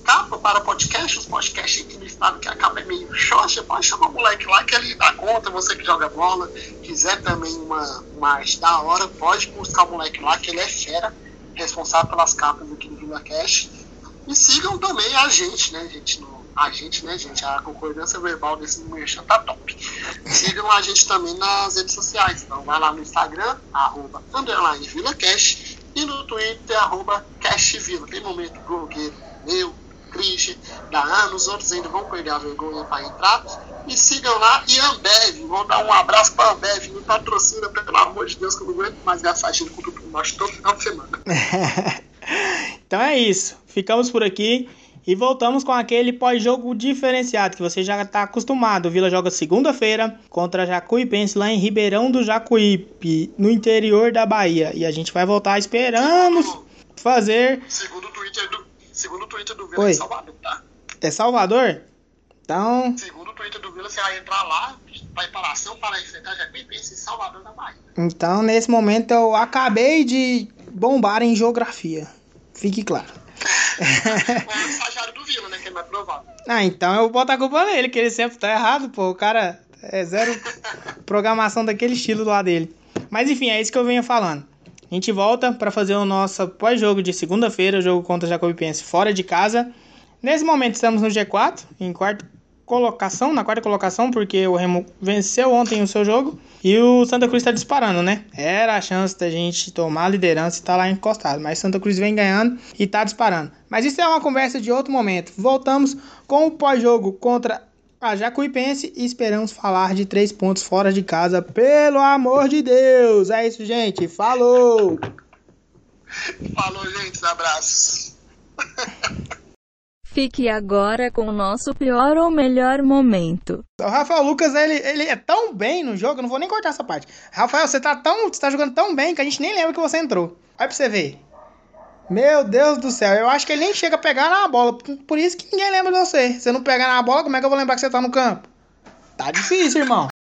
capa para podcast, os podcasts aqui no estado que a capa é meio xoxa, pode chamar o moleque lá que ele dá conta, você que joga bola, quiser também uma, uma arte da hora, pode buscar o moleque lá, que ele é fera, responsável pelas capas aqui do Vila Cash. E sigam também a gente, né, gente? No, a gente, né, gente? A concordância verbal desse merchan tá top. Sigam a gente também nas redes sociais. Então vai lá no Instagram, arroba underline VilaCash e no Twitter, arroba CashVila. Tem momento blogueiro meu, Christian, da Ana, os outros ainda vão perder a vergonha para entrar. E sigam lá e Ambev. Vou dar um abraço para Ambev. Me patrocina, pelo amor de Deus, que eu não aguento mais gastar dinheiro com tudo nós todo final de semana.
então é isso. Ficamos por aqui e voltamos com aquele pós-jogo diferenciado que você já está acostumado. O Vila joga segunda-feira contra Jacuipense lá em Ribeirão do Jacuípe, no interior da Bahia. E a gente vai voltar, esperamos fazer.
Segundo o Twitter do, segundo o Twitter do Vila, é Salvador, tá?
É Salvador? Então.
Segundo o Twitter do Vila, você vai entrar lá, preparação para enfrentar Jacuipense e Salvador da Bahia.
Então, nesse momento, eu acabei de bombar em geografia. Fique claro.
o estagiário do Vila, né? Que é mais provável.
Ah, então eu vou botar a culpa nele, que ele sempre tá errado, pô. O cara é zero programação daquele estilo lá dele. Mas enfim, é isso que eu venho falando. A gente volta para fazer o nosso pós-jogo de segunda-feira, jogo contra o Jacobipense fora de casa. Nesse momento estamos no G4, em quarto colocação, na quarta colocação, porque o Remo venceu ontem o seu jogo e o Santa Cruz está disparando, né? Era a chance da gente tomar a liderança e estar tá lá encostado, mas Santa Cruz vem ganhando e está disparando. Mas isso é uma conversa de outro momento. Voltamos com o pós-jogo contra a Jacuipense e esperamos falar de três pontos fora de casa, pelo amor de Deus. É isso, gente. Falou!
Falou, gente. Abraços.
Fique agora com o nosso pior ou melhor momento.
O Rafael Lucas, ele, ele é tão bem no jogo, eu não vou nem cortar essa parte. Rafael, você tá tão. Você tá jogando tão bem que a gente nem lembra que você entrou. Olha pra você ver. Meu Deus do céu, eu acho que ele nem chega a pegar na bola. Por isso que ninguém lembra de você. Se você não pegar na bola, como é que eu vou lembrar que você tá no campo? Tá difícil, irmão.